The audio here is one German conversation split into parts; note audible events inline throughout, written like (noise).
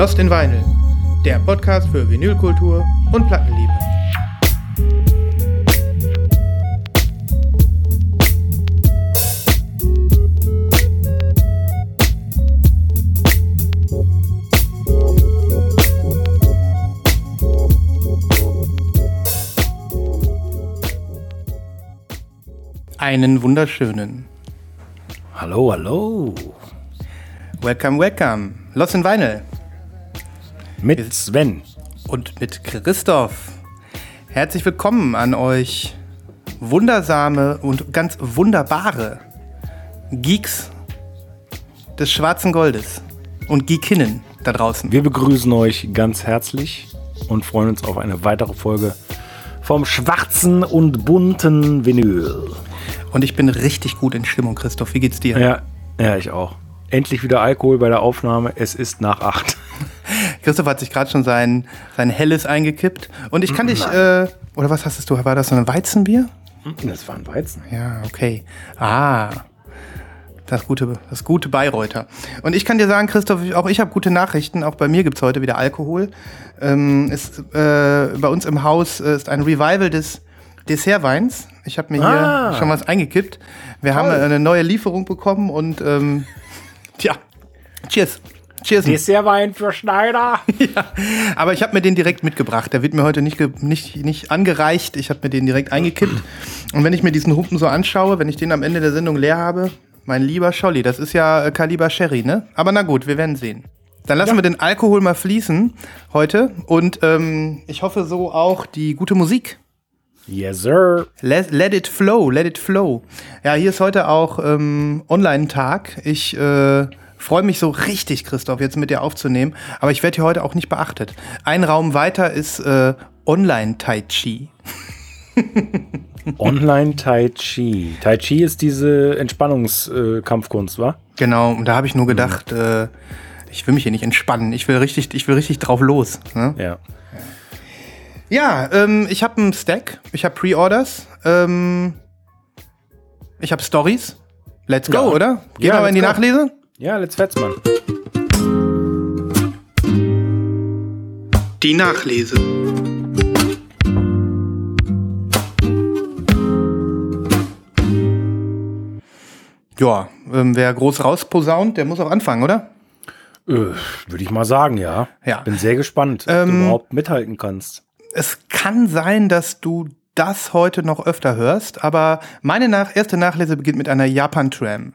Lost in Vinyl, der Podcast für Vinylkultur und Plattenliebe. Einen wunderschönen. Hallo, hallo. Welcome, welcome. Lost in Vinyl. Mit Sven. Und mit Christoph. Herzlich willkommen an euch wundersame und ganz wunderbare Geeks des schwarzen Goldes und Geekinnen da draußen. Wir begrüßen euch ganz herzlich und freuen uns auf eine weitere Folge vom schwarzen und bunten Vinyl. Und ich bin richtig gut in Stimmung, Christoph. Wie geht's dir? Ja, ja, ich auch. Endlich wieder Alkohol bei der Aufnahme. Es ist nach acht. Christoph hat sich gerade schon sein, sein Helles eingekippt. Und ich kann dich, äh, oder was hast du? War das so ein Weizenbier? Das war ein Weizen. Ja, okay. Ah. Das gute, das gute Bayreuther. Und ich kann dir sagen, Christoph, auch ich habe gute Nachrichten. Auch bei mir gibt's heute wieder Alkohol. Ähm, ist, äh, bei uns im Haus äh, ist ein Revival des Dessertweins. Ich habe mir Ah. hier schon was eingekippt. Wir haben eine neue Lieferung bekommen und ähm, (laughs) tja, cheers. Cheers. Dessertwein für Schneider. (laughs) Aber ich habe mir den direkt mitgebracht. Der wird mir heute nicht, nicht, nicht angereicht. Ich habe mir den direkt eingekippt. Und wenn ich mir diesen Humpen so anschaue, wenn ich den am Ende der Sendung leer habe, mein lieber Scholli, das ist ja äh, Kaliber Sherry, ne? Aber na gut, wir werden sehen. Dann lassen wir den Alkohol mal fließen heute. Und ähm, ich hoffe so auch die gute Musik. Yes, sir. Let, let it flow, let it flow. Ja, hier ist heute auch ähm, Online-Tag. Ich äh, freue mich so richtig, Christoph, jetzt mit dir aufzunehmen. Aber ich werde hier heute auch nicht beachtet. Ein Raum weiter ist äh, Online-Tai Chi. (laughs) Online Tai Chi. Tai Chi ist diese Entspannungskampfkunst, wa? Genau, und da habe ich nur gedacht, äh, ich will mich hier nicht entspannen. Ich will richtig, ich will richtig drauf los. Ne? Ja. Ja, ähm, ich habe einen Stack, ich habe Pre-Orders, ähm, ich habe Stories. Let's go, Ja. oder? Gehen Ja, wir mal in die go. Nachlese? Ja, let's fetz, Mann. Die Nachlese. Ja, ähm, wer groß rausposaunt, der muss auch anfangen, oder? Äh, Würde ich mal sagen, ja. Ja. Bin sehr gespannt, ob Ähm, du überhaupt mithalten kannst. Es kann sein, dass du das heute noch öfter hörst, aber meine nach erste Nachlese beginnt mit einer Japan-Tram.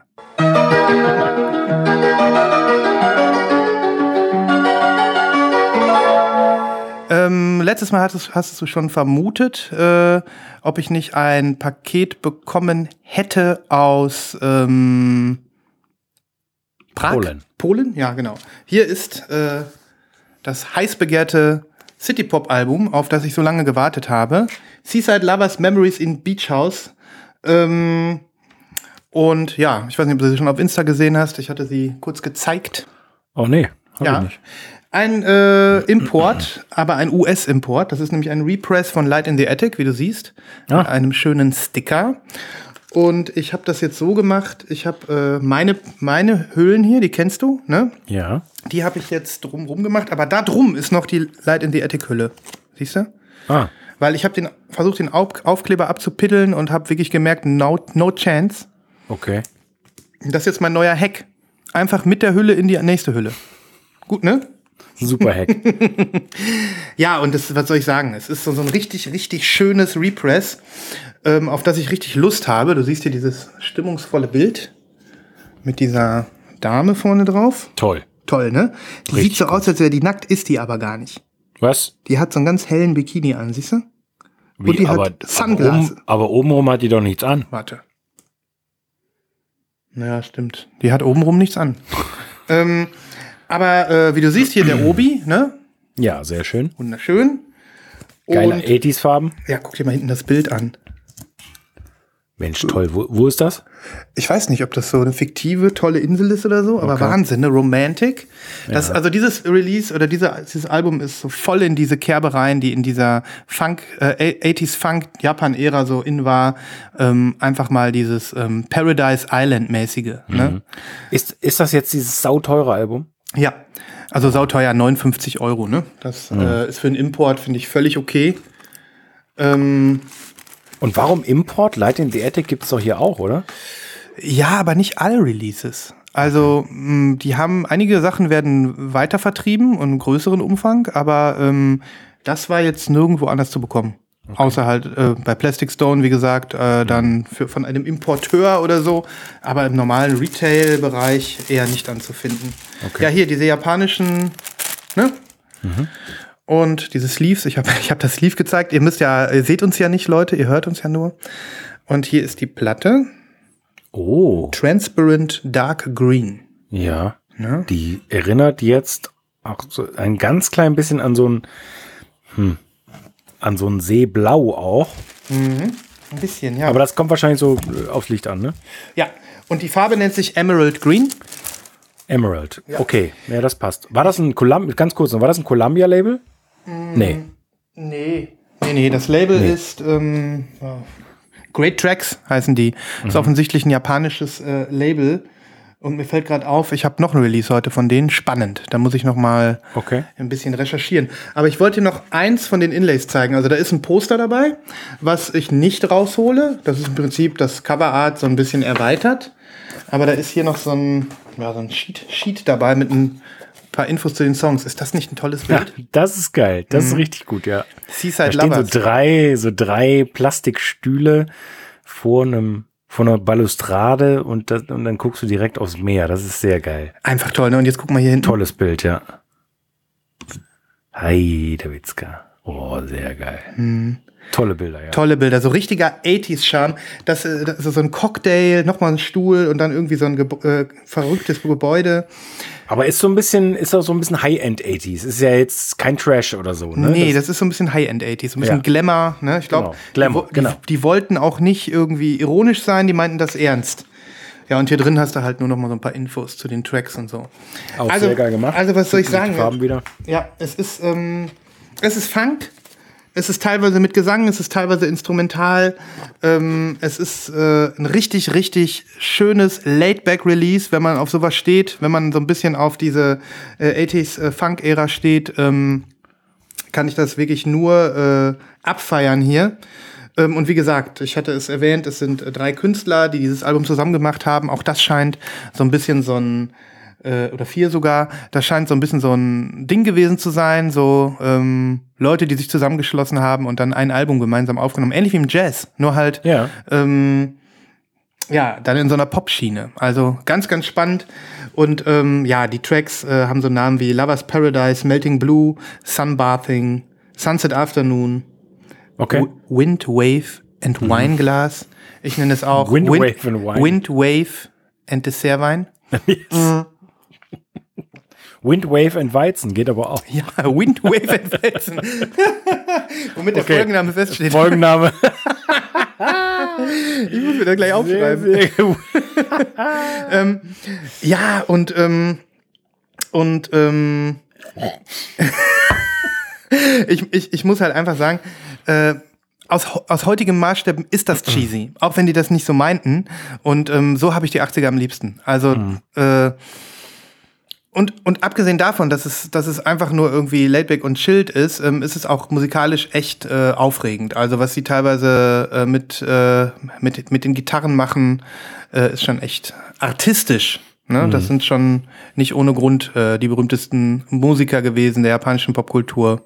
Letztes Mal hattest, hast du schon vermutet, äh, ob ich nicht ein Paket bekommen hätte aus ähm, Prag? Polen. Polen? Ja, genau. Hier ist äh, das heiß begehrte City-Pop-Album, auf das ich so lange gewartet habe. Seaside Lovers Memories in Beach House. Ähm, und ja, ich weiß nicht, ob du sie schon auf Insta gesehen hast. Ich hatte sie kurz gezeigt. Oh nee, hab Ja. ich nicht. Ein äh, Import, aber ein US-Import. Das ist nämlich ein Repress von Light in the Attic, wie du siehst. Ah. Mit einem schönen Sticker. Und ich habe das jetzt so gemacht. Ich habe äh, meine, meine Hüllen hier, die kennst du, ne? Ja. Die habe ich jetzt drumrum gemacht. Aber da drum ist noch die Light in the Attic-Hülle. Siehst du? Ah, Weil ich habe den versucht, den Auf Aufkleber abzupiddeln und habe wirklich gemerkt, no, no chance. okay. Das ist jetzt mein neuer Hack. Einfach mit der Hülle in die nächste Hülle. Gut, ne? Super Hack. (laughs) Ja, und das, was soll ich sagen? Es ist so, so ein richtig, richtig schönes Repress, ähm, auf das ich richtig Lust habe. Du siehst hier dieses stimmungsvolle Bild mit dieser Dame vorne drauf. Toll. Toll, ne? Die Richtig sieht so aus, als wäre die nackt, ist die aber gar nicht. Was? Die hat so einen ganz hellen Bikini an, siehst du? Wie, Und die hat aber, aber, Sunglasses. oben, aber obenrum hat die doch nichts an. Warte. Naja, stimmt. Die hat obenrum nichts an. (laughs) ähm, aber äh, wie du siehst, hier der Obi, ne? Ja, sehr schön. Wunderschön. Geile Und 80s-Farben. ja, guck dir mal hinten das Bild an. Mensch, toll. Wo, wo ist das? Ich weiß nicht, ob das so eine fiktive, tolle Insel ist oder so, aber Okay. Wahnsinn, ne? Romantic. Das, Also dieses Release oder dieser, dieses Album ist so voll in diese Kerbe rein, die in dieser Funk, äh, 80s Funk Japan-Ära so in war. Ähm, einfach mal dieses ähm, Paradise Island-mäßige. Ne? Ist, ist das jetzt dieses sauteure Album? Ja. Also sauteuer, 59 Euro, ne? Das äh, ist für einen Import, finde ich, völlig okay. Ähm, Und warum Import? Light in the Attic gibt es doch hier auch, oder? Ja, aber nicht alle Releases. Also, mh, die haben, einige Sachen werden weiter vertrieben und größeren Umfang, aber ähm, das war jetzt nirgendwo anders zu bekommen. Außer halt äh, bei Plastic Stone, wie gesagt, äh, dann für, von einem Importeur oder so, aber im normalen Retail-Bereich eher nicht anzufinden. Okay. Ja, hier diese japanischen, ne? Und diese Sleeves, ich habe (laughs) ich hab das Sleeve gezeigt. Ihr müsst ja, ihr seht uns ja nicht, Leute, ihr hört uns ja nur. Und hier ist die Platte. Oh. Transparent Dark Green. Ja. Ne? Die erinnert jetzt auch so ein ganz klein bisschen an so ein, hm, an so ein Seeblau auch. Ein bisschen, ja. Aber das kommt wahrscheinlich so äh, aufs Licht an, ne? ja. Und die Farbe nennt sich Emerald Green. Emerald. Okay, ja, das passt. War das ein Columbia, ganz kurz, war das ein Columbia-Label? Nee. Nee. Nee, nee, das Label ist ähm, Great Tracks heißen die. Ist offensichtlich ein japanisches äh, Label. Und mir fällt gerade auf, ich habe noch ein Release heute von denen. Spannend. Da muss ich noch mal Okay. ein bisschen recherchieren. Aber ich wollte dir noch eins von den Inlays zeigen. Also da ist ein Poster dabei, was ich nicht raushole. Das ist im Prinzip das Coverart so ein bisschen erweitert. Aber da ist hier noch so ein, ja, so ein Sheet, Sheet dabei mit ein paar Infos zu den Songs. Ist das nicht ein tolles Ja, Bild? das ist geil. Das ist richtig gut, ja. Da Seaside stehen so Lovers. drei, so drei Plastikstühle vor einem, vor einer Balustrade und, das, und dann guckst du direkt aufs Meer. Das ist sehr geil. Einfach toll, ne? Und jetzt guck mal hier hinten. Tolles Bild, ja. Hi, der Witzka. Oh, sehr geil. Tolle Bilder, ja. Tolle Bilder, so richtiger 80s-Charme. Das, äh, das ist so ein Cocktail, nochmal ein Stuhl und dann irgendwie so ein Gebo äh, verrücktes Gebäude. Aber ist so ein bisschen, ist auch so ein bisschen High-End 80s. Ist ja jetzt kein Trash oder so, ne? Nee, das, ist so ein bisschen High-End 80s, so ein bisschen Ja. Glamour. Ne? Ich glaube, Genau. Die, genau. die, die wollten auch nicht irgendwie ironisch sein, die meinten das ernst. Ja, und hier drin hast du halt nur noch mal so ein paar Infos zu den Tracks und so. auch also- sehr geil gemacht. also was soll ich sagen? Farben wieder. Ja, es ist, ähm, es ist Funk. Es ist teilweise mit Gesang, es ist teilweise instrumental. Ähm, es ist äh, ein richtig, richtig schönes Laid-Back-Release, wenn man auf sowas steht, wenn man so ein bisschen auf diese äh, 80s äh, steht, ähm, kann ich das wirklich nur äh, abfeiern hier. Ähm, und wie gesagt, ich hatte es erwähnt, es sind äh, drei Künstler, die dieses Album zusammen gemacht haben. Auch das scheint so ein bisschen so ein äh, oder vier sogar. Das scheint so ein bisschen so ein Ding gewesen zu sein, so ähm, Leute, die sich zusammengeschlossen haben und dann ein Album gemeinsam aufgenommen. Ähnlich wie im Jazz, nur halt Ja. ähm, ja, dann in so einer Pop-Schiene. Also ganz, ganz spannend. Und ähm, ja, die Tracks äh, haben so Namen wie Lovers Paradise, Melting Blue, Sunbathing, Sunset Afternoon, Okay. W- Wind Wave and Wineglass. Ich nenne es auch Wind, Wave and Wine. Wind Wave and Dessertwein. (laughs) Wind, Wave and Weizen geht aber auch. Ja, Wind Wave and Weizen. (laughs) Womit der Okay. Folgenname feststeht. Folgenname. (laughs) ich muss mir das gleich sehr, aufschreiben. sehr (laughs) gut. Ja, und ähm, und ähm, ich, ich, ich muss halt einfach sagen, äh, aus, aus heutigem Maßstab ist das cheesy, auch wenn die das nicht so meinten. Und ähm, so habe ich die 80er am liebsten. Also äh, und, und abgesehen davon, dass es, dass es einfach nur irgendwie laidback und chilled ist, ähm, ist es auch musikalisch echt äh, aufregend. Also was sie teilweise äh, mit, äh, mit, mit den Gitarren machen, äh, ist schon echt artistisch. Ne? Das sind schon nicht ohne Grund äh, die berühmtesten Musiker gewesen der japanischen Popkultur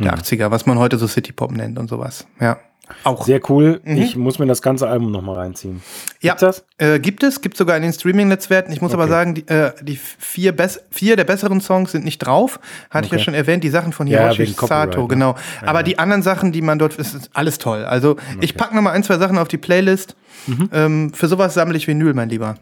der 80er, was man heute so City Pop nennt und sowas. Ja. Auch. Sehr cool. Ich muss mir das ganze Album noch mal reinziehen. Ja, Gibt's das? Äh, gibt es, gibt sogar in den Streaming-Netzwerken. Ich muss aber Okay. sagen, die, äh, die vier, vier der besseren Songs sind nicht drauf. Hatte ich ja Okay. schon erwähnt, die Sachen von Ja, Hiroshi Copyright, Sato, ne? genau. Aber die anderen Sachen, die man dort, ist, ist alles toll. Also ich packe noch mal ein, zwei Sachen auf die Playlist. Mhm. Ähm, für sowas sammle ich Vinyl, mein Lieber.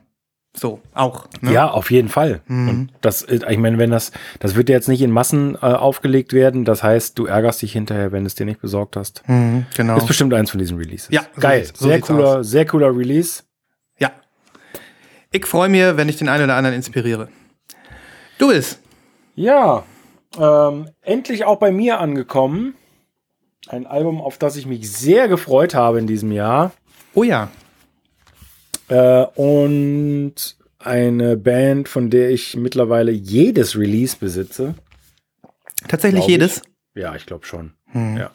So, auch. Ne? Ja, auf jeden Fall. Und das, äh, ich meine, wenn das, das wird ja jetzt nicht in Massen äh, aufgelegt werden. Das heißt, du ärgerst dich hinterher, wenn du es dir nicht besorgt hast. Mhm, genau. Ist bestimmt eins von diesen Releases. Ja, so geil. so sehr cooler, sehr cooler Release. Ja. Ich freue mich, wenn ich den einen oder anderen inspiriere. Du bist. Ja, ähm, endlich auch bei mir angekommen. Ein Album, auf das ich mich sehr gefreut habe in diesem Jahr. Oh ja. Äh, und eine Band, von der ich mittlerweile jedes Release besitze. Tatsächlich Glaub ich. jedes? Ja, ich glaube schon. Hm. Ja.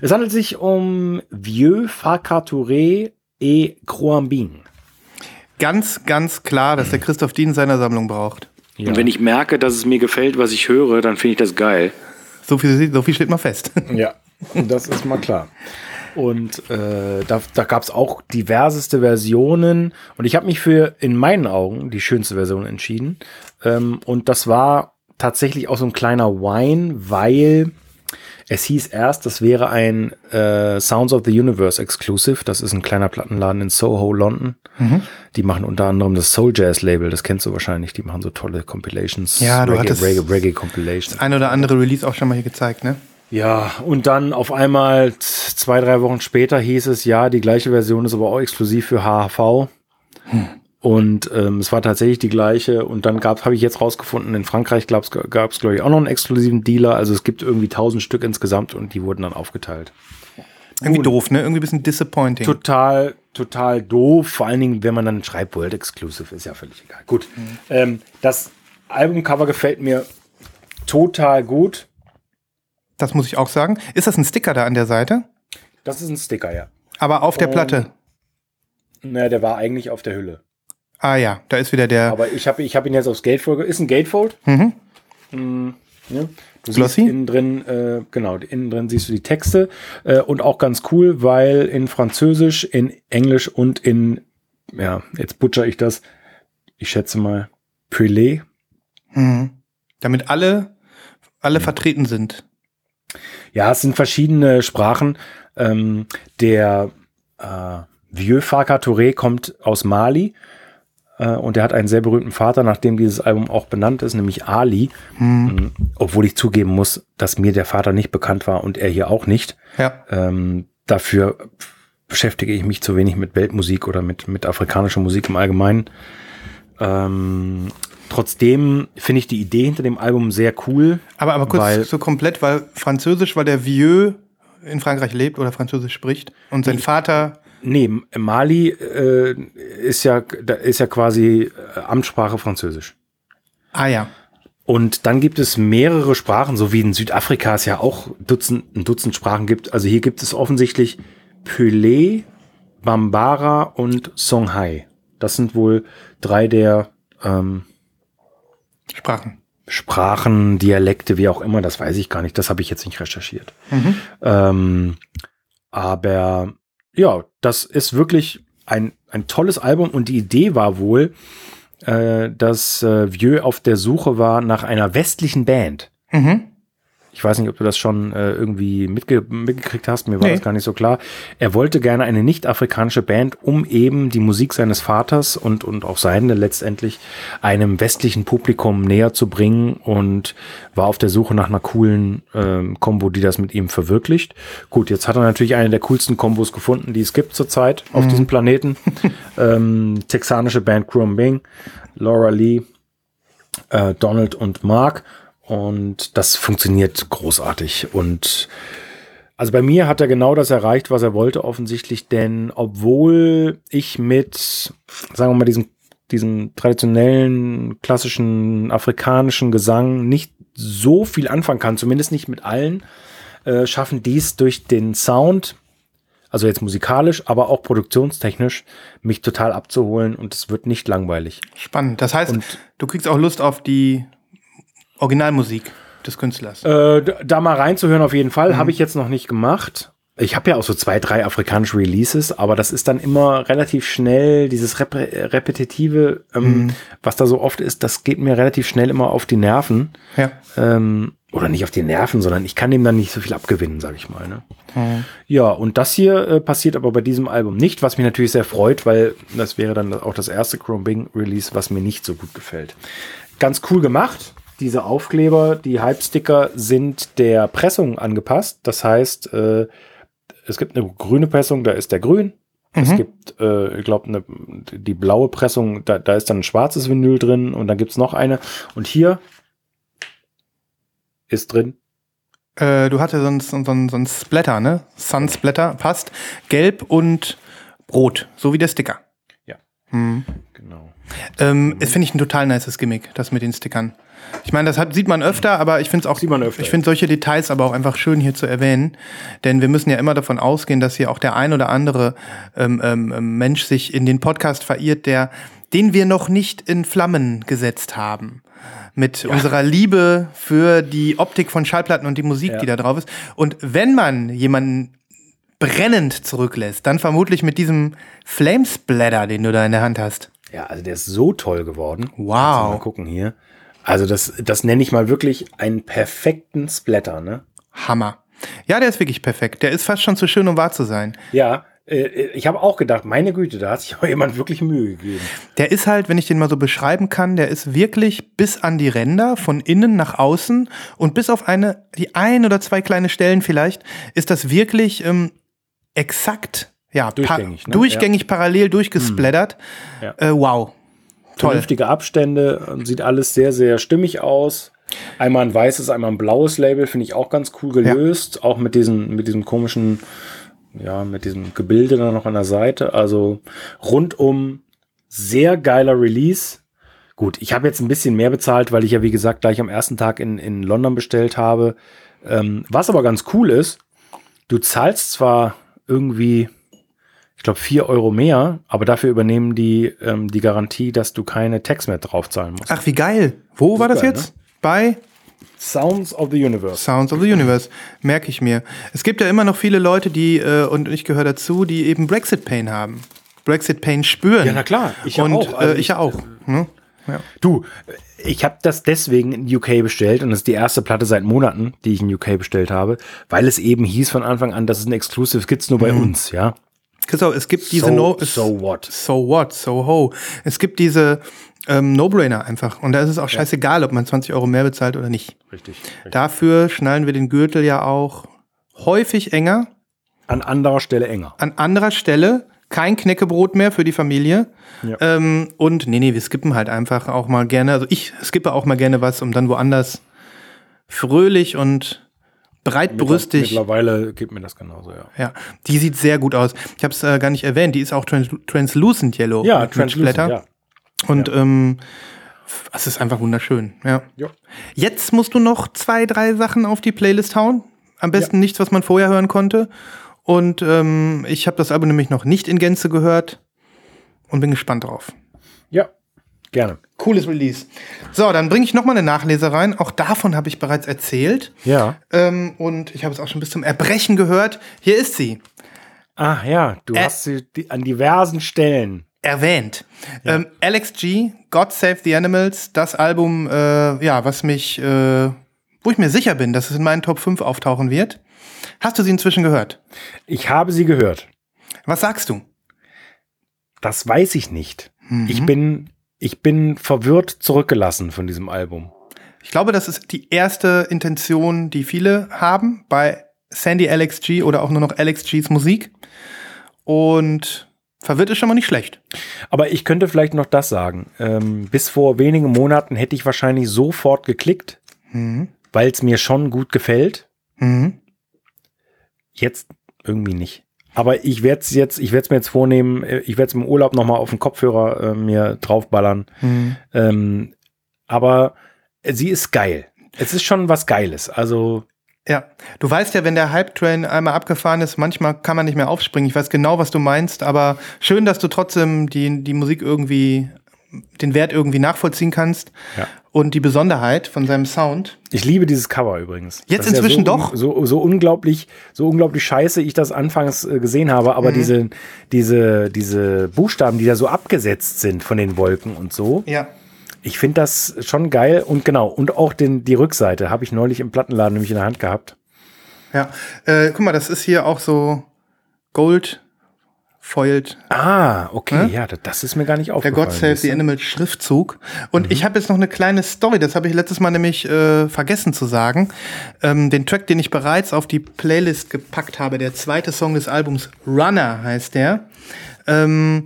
Es handelt sich um Vieux Facaturé et Croambing. Ganz, ganz klar, dass der Christoph Dien seiner Sammlung braucht. Ja. Und wenn ich merke, dass es mir gefällt, was ich höre, dann finde ich das geil. So viel, so viel steht mal fest. Ja, das ist mal klar. Und äh, da, da gab es auch diverseste Versionen. Und ich habe mich für, in meinen Augen, die schönste Version entschieden. Ähm, und das war tatsächlich auch so ein kleiner Wine, weil es hieß erst, das wäre ein äh, Sounds of the Universe Exclusive. Das ist ein kleiner Plattenladen in Soho, London. Die machen unter anderem das Soul Jazz Label. Das kennst du wahrscheinlich. Die machen so tolle Compilations. Ja, du Reggae, hattest- Reggae, Reggae Compilations. Ein oder andere Release auch schon mal hier gezeigt, ne? Ja, und dann auf einmal zwei, drei Wochen später hieß es, ja, die gleiche Version ist aber auch exklusiv für HHV. Und ähm, es war tatsächlich die gleiche. Und dann gab, habe ich jetzt rausgefunden, in Frankreich gab es, glaube ich, auch noch einen exklusiven Dealer. Also es gibt irgendwie tausend Stück insgesamt und die wurden dann aufgeteilt. Irgendwie Gut. doof, ne? Irgendwie ein bisschen disappointing. Total, total doof. Vor allen Dingen, wenn man dann schreibt, World Exclusive, ist ja völlig egal. Gut. Ähm, das Albumcover gefällt mir total gut. Das muss ich auch sagen. Ist das ein Sticker da an der Seite? Das ist ein Sticker, ja. Aber auf der Ähm, Platte. Naja, der war eigentlich auf der Hülle. Ah ja, da ist wieder der. Aber ich habe ich hab ihn jetzt aufs Gatefold. Ist ein Gatefold. Mhm. Mm, ja. Du Glossy? siehst innen drin, äh, genau, innen drin siehst du die Texte. Äh, und auch ganz cool, weil in Französisch, in Englisch und in, ja, jetzt butcher ich das, ich schätze mal, Pelé. Mhm. Damit alle, alle vertreten sind. Ja, es sind verschiedene Sprachen. Ähm, der äh, Vieux Farka Touré kommt aus Mali äh, und er hat einen sehr berühmten Vater, nach dem dieses Album auch benannt ist, nämlich Ali. Mhm. Obwohl ich zugeben muss, dass mir der Vater nicht bekannt war und er hier auch nicht. Ja. Ähm, dafür beschäftige ich mich zu wenig mit Weltmusik oder mit, mit afrikanischer Musik im Allgemeinen. Ähm, trotzdem finde ich die Idee hinter dem Album sehr cool. Aber, aber kurz so komplett, weil Französisch, weil der Vieux in Frankreich lebt oder Französisch spricht und sein Vater. Nee, Mali äh, ist ja da ist ja quasi äh, Amtssprache Französisch. Ah ja. Und dann gibt es mehrere Sprachen, so wie in Südafrika es ja auch Dutzend, ein Dutzend Sprachen gibt. Also hier gibt es offensichtlich Pelé, Bambara und Songhai. Das sind wohl drei der ähm, Sprachen. Sprachen, Dialekte, wie auch immer, das weiß ich gar nicht. Das habe ich jetzt nicht recherchiert. Ähm, aber ja, das ist wirklich ein, ein tolles Album und die Idee war wohl, äh, dass äh, Vieux auf der Suche war nach einer westlichen Band. Mhm. Ich weiß nicht, ob du das schon äh, irgendwie mitge mitgekriegt hast, mir war Nee. das gar nicht so klar. Er wollte gerne eine nicht-afrikanische Band, um eben die Musik seines Vaters und, und auch seine letztendlich einem westlichen Publikum näher zu bringen und war auf der Suche nach einer coolen ähm, Combo, die das mit ihm verwirklicht. Gut, jetzt hat er natürlich eine der coolsten Kombos gefunden, die es gibt zurzeit auf diesem Planeten. (laughs) ähm, texanische Band Bing, Laura Lee, äh, Donald und Mark. Und das funktioniert großartig. Und also bei mir hat er genau das erreicht, was er wollte, offensichtlich, denn obwohl ich mit, sagen wir mal, diesem, diesem traditionellen, klassischen afrikanischen Gesang nicht so viel anfangen kann, zumindest nicht mit allen, äh, schaffen dies durch den Sound, also jetzt musikalisch, aber auch produktionstechnisch, mich total abzuholen und es wird nicht langweilig. Spannend. Das heißt, Und- du kriegst auch Lust auf die Originalmusik des Künstlers. Äh, da mal reinzuhören auf jeden Fall, habe ich jetzt noch nicht gemacht. Ich habe ja auch so zwei, drei afrikanische Releases, aber das ist dann immer relativ schnell, dieses Rep Repetitive, ähm, was da so oft ist, das geht mir relativ schnell immer auf die Nerven. ja. Ähm, oder nicht auf die Nerven, sondern ich kann dem dann nicht so viel abgewinnen, sage ich mal. Ne? Ja, und das hier äh, passiert aber bei diesem Album nicht, was mich natürlich sehr freut, weil das wäre dann auch das erste Chrome Bing Release, was mir nicht so gut gefällt. Ganz cool gemacht. Diese Aufkleber, die Hype-Sticker sind der Pressung angepasst. Das heißt, äh, es gibt eine grüne Pressung, da ist der grün. Es gibt, äh, ich glaube, ne, die blaue Pressung, da, da ist dann ein schwarzes Vinyl drin und dann gibt's noch eine. Und hier ist drin Äh, du hattest so ein, so, ein, so ein Splatter, ne? Sun Splatter, passt. Gelb und rot, so wie der Sticker. Ja. Hm. Genau. Ähm, Das finde ich ein total nices Gimmick, das mit den Stickern. Ich meine, das hat, sieht man öfter, aber ich finde es auch, Sieht man öfter, ich finde solche Details aber auch einfach schön hier zu erwähnen, denn wir müssen ja immer davon ausgehen, dass hier auch der ein oder andere ähm, ähm, ähm, Mensch sich in den Podcast verirrt, der, den wir noch nicht in Flammen gesetzt haben. Mit unserer Liebe für die Optik von Schallplatten und die Musik, Ja. die da drauf ist. Und wenn man jemanden brennend zurücklässt, dann vermutlich mit diesem Flamesplatter, den du da in der Hand hast. Ja, also der ist so toll geworden. Wow. Mal gucken hier. Also das, das nenne ich mal wirklich einen perfekten Splatter, ne? Hammer. Ja, der ist wirklich perfekt. Der ist fast schon zu schön, um wahr zu sein. Ja, äh, ich habe auch gedacht, meine Güte, da hat sich (laughs) aber jemand wirklich Mühe gegeben. Der ist halt, wenn ich den mal so beschreiben kann, der ist wirklich bis an die Ränder, von innen nach außen und bis auf eine, die ein oder zwei kleine Stellen vielleicht, ist das wirklich ähm, exakt, ja, pa- Durchgängig, ne? durchgängig parallel durchgesplattert. Ja. Äh, wow. Toll. Vernünftige Abstände, äh, sieht alles sehr, sehr stimmig aus. Einmal ein weißes, einmal ein blaues Label, finde ich auch ganz cool gelöst. Auch mit diesem, mit diesem komischen, ja, mit diesem Gebilde da noch an der Seite. Also rundum sehr geiler Release. Gut, ich habe jetzt ein bisschen mehr bezahlt, weil ich ja, wie gesagt, gleich am ersten Tag in, in London bestellt habe. Ähm, was aber ganz cool ist, du zahlst zwar irgendwie, ich glaube, 4 Euro mehr, aber dafür übernehmen die ähm, die Garantie, dass du keine Tax mehr draufzahlen musst. Ach, wie geil. Wo war das geil, jetzt? Bei Sounds of the Universe. Sounds of the Universe, merke ich mir. Es gibt ja immer noch viele Leute, die, äh, und ich gehöre dazu, die eben Brexit-Pain haben. Brexit-Pain spüren. Ja, na klar, ich und, auch. Also äh, ich ja auch. Ne? Ja. Du, ich habe das deswegen in UK bestellt und das ist die erste Platte seit Monaten, die ich in UK bestellt habe, weil es eben hieß von Anfang an, das ist ein Exclusive, gibt's nur bei uns, ja. Christoph, es gibt diese so, No... so what? So what? So ho. Es gibt diese ähm, No-Brainer einfach. Und da ist es auch scheißegal, ob man 20 Euro mehr bezahlt oder nicht. Richtig. Dafür schnallen wir den Gürtel ja auch häufig enger. An anderer Stelle enger. An anderer Stelle kein Knäckebrot mehr für die Familie. Ja. Ähm, und nee, nee, wir skippen halt einfach auch mal gerne. Also ich skippe auch mal gerne was, um dann woanders fröhlich und breitbrüstig. Mittlerweile geht mir das genauso, ja. Ja, die sieht sehr gut aus. Ich habe es äh, gar nicht erwähnt. Die ist auch trans translucent yellow. Ja, mit- mit translucent, Splatter. ja. Und ähm, es ist einfach wunderschön. Ja. Ja. Jetzt musst du noch zwei, drei Sachen auf die Playlist hauen. Am besten nichts, was man vorher hören konnte. Und ähm, ich habe das Album nämlich noch nicht in Gänze gehört und bin gespannt drauf. Ja, gerne. Cooles Release. So, dann bringe ich noch mal eine Nachlese rein. Auch davon habe ich bereits erzählt. Ja. Ähm, und ich habe es auch schon bis zum Erbrechen gehört. Hier ist sie. Ah ja, du Äh. hast sie an diversen Stellen. erwähnt. Ähm, Alex G, God Save the Animals, das Album, äh, ja, was mich, äh, wo ich mir sicher bin, dass es in meinen Top 5 auftauchen wird. Hast du sie inzwischen gehört? Ich habe sie gehört. Was sagst du? Das weiß ich nicht. Mhm. Ich bin, ich bin verwirrt zurückgelassen von diesem Album. Ich glaube, das ist die erste Intention, die viele haben bei Sandy Alex G oder auch nur noch Alex Gs Musik. Und verwirrt ist schon mal nicht schlecht. Aber ich könnte vielleicht noch das sagen. Ähm, bis vor wenigen Monaten hätte ich wahrscheinlich sofort geklickt, Mhm. weil es mir schon gut gefällt. Mhm. Jetzt irgendwie nicht. Aber ich werde es jetzt, ich werde es mir jetzt vornehmen, äh, ich werde es im Urlaub nochmal auf den Kopfhörer äh, mir draufballern. Mhm. Ähm, aber sie ist geil. Es ist schon was Geiles. Also, Ja, du weißt ja, wenn der Hype-Train einmal abgefahren ist, manchmal kann man nicht mehr aufspringen. Ich weiß genau, was du meinst, aber schön, dass du trotzdem die, die Musik irgendwie, den Wert irgendwie nachvollziehen kannst Ja. und die Besonderheit von seinem Sound. ich liebe dieses Cover übrigens. Jetzt Das inzwischen so, doch? So, so unglaublich, so unglaublich scheiße ich das anfangs äh, gesehen habe, aber diese, diese, diese Buchstaben, die da so abgesetzt sind von den Wolken und so, Ja. ich finde das schon geil und genau. Und auch den, die Rückseite habe ich neulich im Plattenladen nämlich in der Hand gehabt. Ja. Äh, guck mal, das ist hier auch so Gold foiled. Ah, okay, Ne? ja, das, ist mir gar nicht Der aufgefallen. God Save the? Animal Schriftzug. Und Mhm. ich habe jetzt noch eine kleine Story, das habe ich letztes Mal nämlich äh, vergessen zu sagen. Ähm, den Track, den ich bereits auf die Playlist gepackt habe, der zweite Song des Albums, Runner heißt der. Ähm,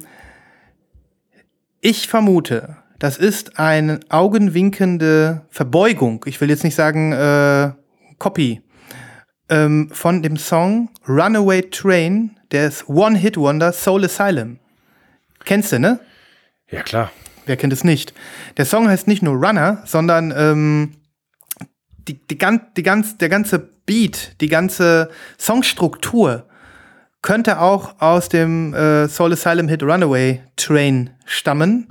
ich vermute, das ist eine augenwinkende Verbeugung. Ich will jetzt nicht sagen äh, Copy. Ähm, von dem Song Runaway Train des One-Hit-Wonder Soul Asylum. Kennst du, ne? Ja, klar. Wer kennt es nicht? Der Song heißt nicht nur Runner, sondern ähm, die, die, ganz, die ganz, der ganze Beat, die ganze Songstruktur könnte auch aus dem äh, Soul Asylum Hit Runaway Train stammen.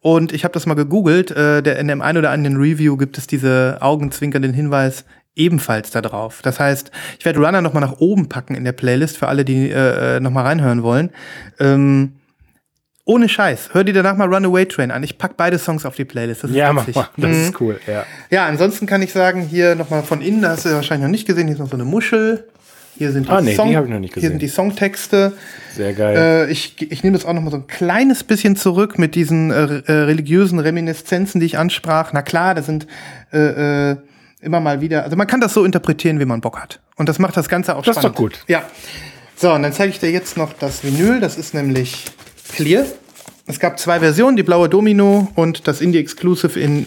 Und ich habe das mal gegoogelt. Äh, der, in dem einen oder anderen Review gibt es diese augenzwinkernden Hinweis ebenfalls da drauf. Das heißt, ich werde Runner noch mal nach oben packen in der Playlist für alle, die äh, noch mal reinhören wollen. Ähm, ohne Scheiß. Hör dir danach mal Runaway Train an. Ich pack beide Songs auf die Playlist. Das ist ja, mach mal. Das mhm. ist cool, ja. Ja, ansonsten kann ich sagen, hier nochmal von innen, da hast du wahrscheinlich noch nicht gesehen, hier ist noch so eine Muschel. Hier sind die, ah, nee, Song, die ich noch nicht gesehen. Hier sind die Songtexte. Sehr geil. Äh, ich ich nehme das auch noch mal so ein kleines bisschen zurück mit diesen äh, äh, religiösen Reminiszenzen, die ich ansprach. Na klar, das sind äh, äh, immer mal wieder, also man kann das so interpretieren, wie man Bock hat. Und das macht das Ganze auch das spannend. Das ist doch gut. Ja. So, und dann zeige ich dir jetzt noch das Vinyl. Das ist nämlich Clear. Es gab zwei Versionen, die blaue Domino und das Indie Exclusive in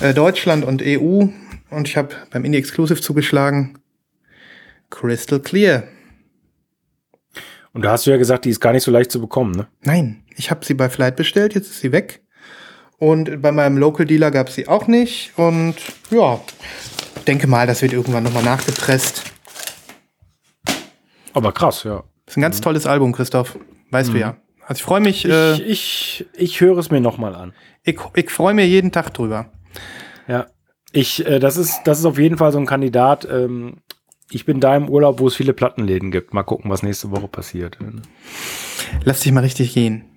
äh, Deutschland und EU. Und ich habe beim Indie Exclusive zugeschlagen. Crystal Clear. Und da hast du ja gesagt, die ist gar nicht so leicht zu bekommen, ne? Nein, ich habe sie bei Flight bestellt, jetzt ist sie weg. Und bei meinem Local Dealer gab es sie auch nicht. Und ja, denke mal, das wird irgendwann nochmal nachgepresst. Aber krass, ja. Ist ein ganz mhm. tolles Album, Christoph. Weißt mhm. du ja. Also ich freue mich. Ich, äh, ich, ich höre es mir nochmal an. Ich, ich freue mich jeden Tag drüber. Ja. Ich, äh, das ist, das ist auf jeden Fall so ein Kandidat. Ähm, ich bin da im Urlaub, wo es viele Plattenläden gibt. Mal gucken, was nächste Woche passiert. Lass dich mal richtig gehen.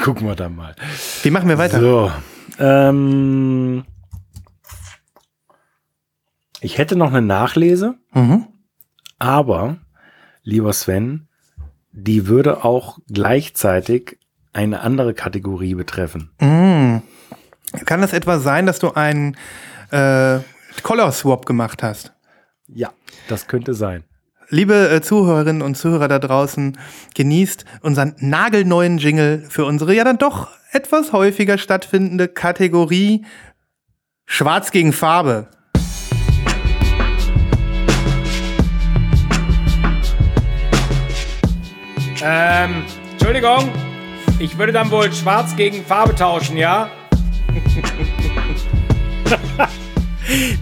Gucken wir dann mal. Wie machen wir weiter? So. Ähm, ich hätte noch eine Nachlese, mhm. aber, lieber Sven, die würde auch gleichzeitig eine andere Kategorie betreffen. Mm. Kann das etwa sein, dass du einen äh, Color Swap gemacht hast? Ja, das könnte sein. Liebe äh, Zuhörerinnen und Zuhörer da draußen, genießt unseren nagelneuen Jingle für unsere ja dann doch etwas häufiger stattfindende Kategorie Schwarz gegen Farbe. Ähm, Entschuldigung, ich würde dann wohl schwarz gegen Farbe tauschen, ja? (laughs)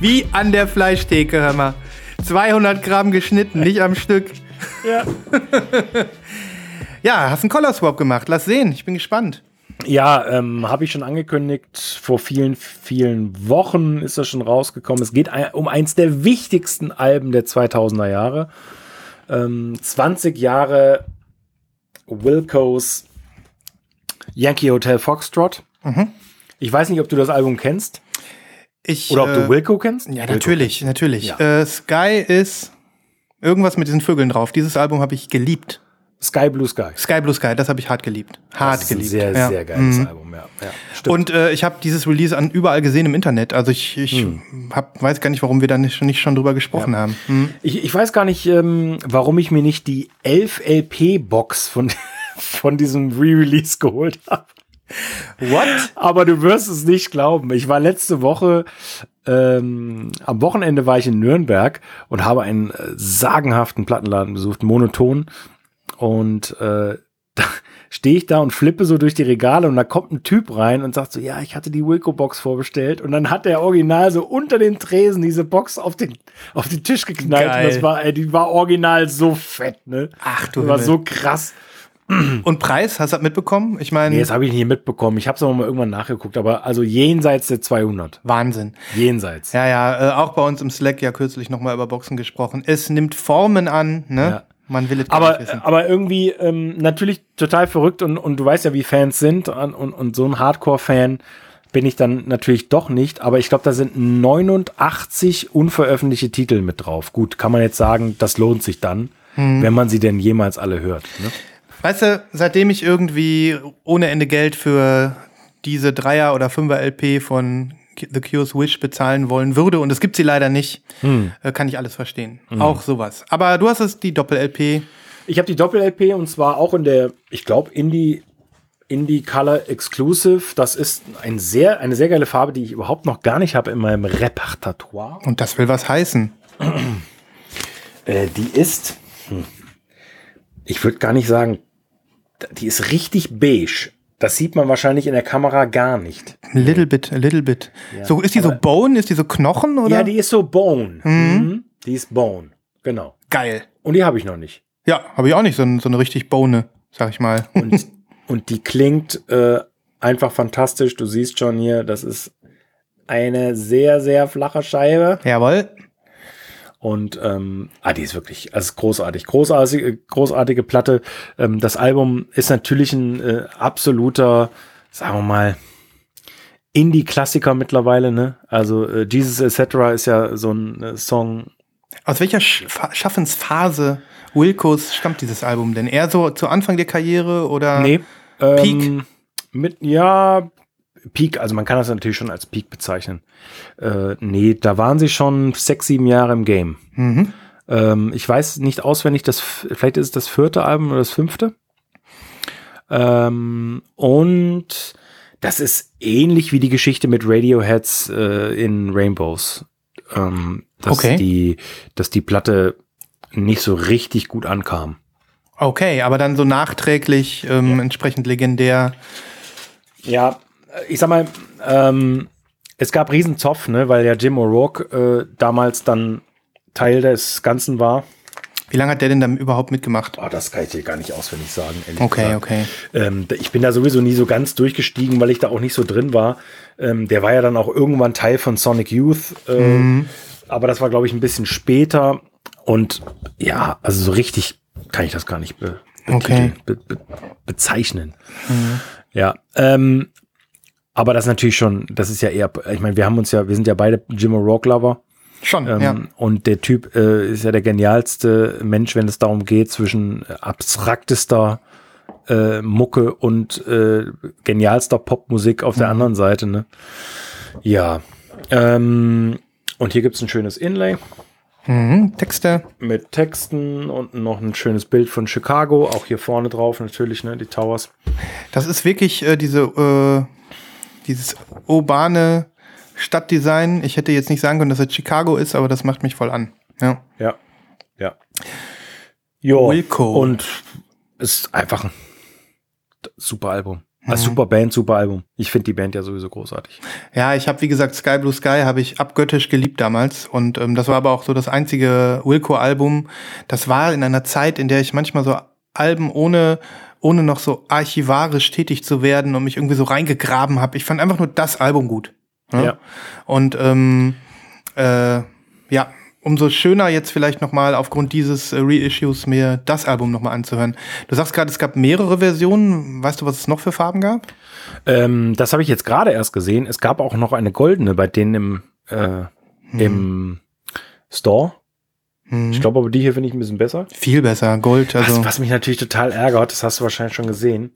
Wie an der Fleischtheke, hör mal. 200 Gramm geschnitten, nicht am Stück. Ja. (laughs) ja, hast einen Color Swap gemacht. Lass sehen, ich bin gespannt. Ja, ähm, habe ich schon angekündigt. Vor vielen, vielen Wochen ist das schon rausgekommen. Es geht um eins der wichtigsten Alben der 2000er Jahre. Ähm, 20 Jahre Wilco's Yankee Hotel Foxtrot. Mhm. Ich weiß nicht, ob du das Album kennst. Ich, Oder ob du äh, Wilco kennst? Ja, Wilco natürlich, kennst. natürlich. Ja. Äh, Sky ist irgendwas mit diesen Vögeln drauf. Dieses Album habe ich geliebt. Sky Blue Sky. Sky Blue Sky, das habe ich hart geliebt. Hart das ist geliebt. Ein sehr, ja. sehr geiles mhm. Album, ja. ja und äh, ich habe dieses Release an überall gesehen im Internet. Also ich, ich mhm. hab, weiß gar nicht, warum wir da nicht, nicht schon drüber gesprochen ja. haben. Mhm. Ich, ich weiß gar nicht, ähm, warum ich mir nicht die 11 LP-Box von (laughs) von diesem Re-Release geholt habe. What? Aber du wirst es nicht glauben. Ich war letzte Woche, ähm, am Wochenende war ich in Nürnberg und habe einen äh, sagenhaften Plattenladen besucht, monoton. Und äh, (laughs) da stehe ich da und flippe so durch die Regale und da kommt ein Typ rein und sagt so, ja, ich hatte die Wilco-Box vorbestellt. Und dann hat der Original so unter den Tresen diese Box auf den, auf den Tisch geknallt. Geil. Und das war, ey, die war original so fett, ne? Ach du Das war so krass. (clears throat) Und Preis, hast du das mitbekommen? Ich meine. Nee, das habe ich nicht mitbekommen. Ich habe es aber mal irgendwann nachgeguckt, aber also jenseits der 200. Wahnsinn. Jenseits. Ja, ja, äh, auch bei uns im Slack ja kürzlich nochmal über Boxen gesprochen. Es nimmt Formen an, ne? Ja. Man will es aber, nicht wissen. Aber irgendwie ähm, natürlich total verrückt und, und du weißt ja, wie Fans sind und, und, und so ein Hardcore-Fan bin ich dann natürlich doch nicht, aber ich glaube, da sind 89 unveröffentlichte Titel mit drauf. Gut, kann man jetzt sagen, das lohnt sich dann, hm. wenn man sie denn jemals alle hört. Ne? Weißt du, seitdem ich irgendwie ohne Ende Geld für diese Dreier- oder Fünfer-LP von The Cure's Wish bezahlen wollen würde, und es gibt sie leider nicht, hm. Äh, kann ich alles verstehen. Hm. Auch sowas. Aber du hast es, die Doppel-LP. Ich habe die Doppel-LP und zwar auch in der, ich glaube, Indie, Indie Color Exclusive. Das ist ein sehr, eine sehr geile Farbe, die ich überhaupt noch gar nicht habe in meinem Repertoire. Und das will was heißen. äh, die ist, hm, ich würde gar nicht sagen die ist richtig beige. Das sieht man wahrscheinlich in der Kamera gar nicht. A little bit, a little bit. Ja, so, ist die so aber- Bone? Ist die so Knochen oder? Ja, die ist so Bone. Mhm. Die ist Bone. Genau. Geil. Und die habe ich noch nicht. Ja, habe ich auch nicht so, so eine richtig Bone, sag ich mal. Und, und die klingt äh, einfach fantastisch. Du siehst schon hier, das ist eine sehr, sehr flache Scheibe. Jawohl. Und ähm, ah, die ist wirklich, also großartig, großartige, großartige Platte. Ähm, das Album ist natürlich ein äh, absoluter, sagen wir mal, Indie-Klassiker mittlerweile. Ne? Also äh, Jesus etc. ist ja so ein äh, Song. Aus welcher Sch Schaffensphase Wilkos stammt dieses Album denn? Eher so zu Anfang der Karriere oder? Nee, ähm, Peak? Mit ja Peak. Also man kann das natürlich schon als Peak bezeichnen. Äh, nee, da waren sie schon sechs, sieben Jahre im Game. Mhm. Ähm, ich weiß nicht auswendig, das, vielleicht ist es das vierte Album oder das fünfte. Ähm, und das ist ähnlich wie die Geschichte mit Radioheads äh, in Rainbows. Ähm, dass, Okay. die, dass die Platte nicht so richtig gut ankam. Okay, aber dann so nachträglich ähm, entsprechend legendär. Ja, ich sag mal, ähm, es gab Riesenzoff, ne, weil ja Jim O'Rourke äh, damals dann Teil des Ganzen war. Wie lange hat der denn dann überhaupt mitgemacht? Oh, das kann ich dir gar nicht auswendig sagen. ehrlich Okay, gesagt. okay. Ähm, ich bin da sowieso nie so ganz durchgestiegen, weil ich da auch nicht so drin war. Ähm, der war ja dann auch irgendwann Teil von Sonic Youth. Äh, Mhm. Aber das war, glaube ich, ein bisschen später. Und ja, also so richtig kann ich das gar nicht be Okay. Mhm. be be bezeichnen. Ja. Ähm, aber das ist natürlich schon, das ist ja eher, ich meine, wir haben uns ja, wir sind ja beide Jim O'Rourke-Lover. Schon, Ähm, ja. Und der Typ äh, ist ja der genialste Mensch, wenn es darum geht, zwischen abstraktester äh, Mucke und äh, genialster Popmusik auf Mhm. der anderen Seite. Ne? Ja. Ähm, und hier gibt es ein schönes Inlay Mhm. Texte. mit Texten und noch ein schönes Bild von Chicago. Auch hier vorne drauf natürlich, ne, die Towers. Das ist wirklich äh, diese, äh, dieses urbane Stadtdesign. Ich hätte jetzt nicht sagen können, dass es Chicago ist, aber das macht mich voll an. Ja. Ja. Ja. Jo. Wilco. Und ist einfach ein super Album. Ein Mhm. super Band, super Album. Ich finde die Band ja sowieso großartig. Ja, ich habe, wie gesagt, Sky Blue Sky habe ich abgöttisch geliebt damals. Und ähm, das war aber auch so das einzige Wilco-Album. Das war in einer Zeit, in der ich manchmal so Alben ohne, ohne noch so archivarisch tätig zu werden und mich irgendwie so reingegraben habe. Ich fand einfach nur das Album gut. ne? Ja. Und ähm, äh, ja, umso schöner jetzt vielleicht noch mal aufgrund dieses Reissues mir das Album noch mal anzuhören. Du sagst gerade, es gab mehrere Versionen. Weißt du, was es noch für Farben gab? Ähm, das habe ich jetzt gerade erst gesehen. Es gab auch noch eine goldene bei denen im, äh, im Store. Hm. Ich glaube aber die hier finde ich ein bisschen besser. Viel besser, Gold. Also was, was mich natürlich total ärgert, das hast du wahrscheinlich schon gesehen.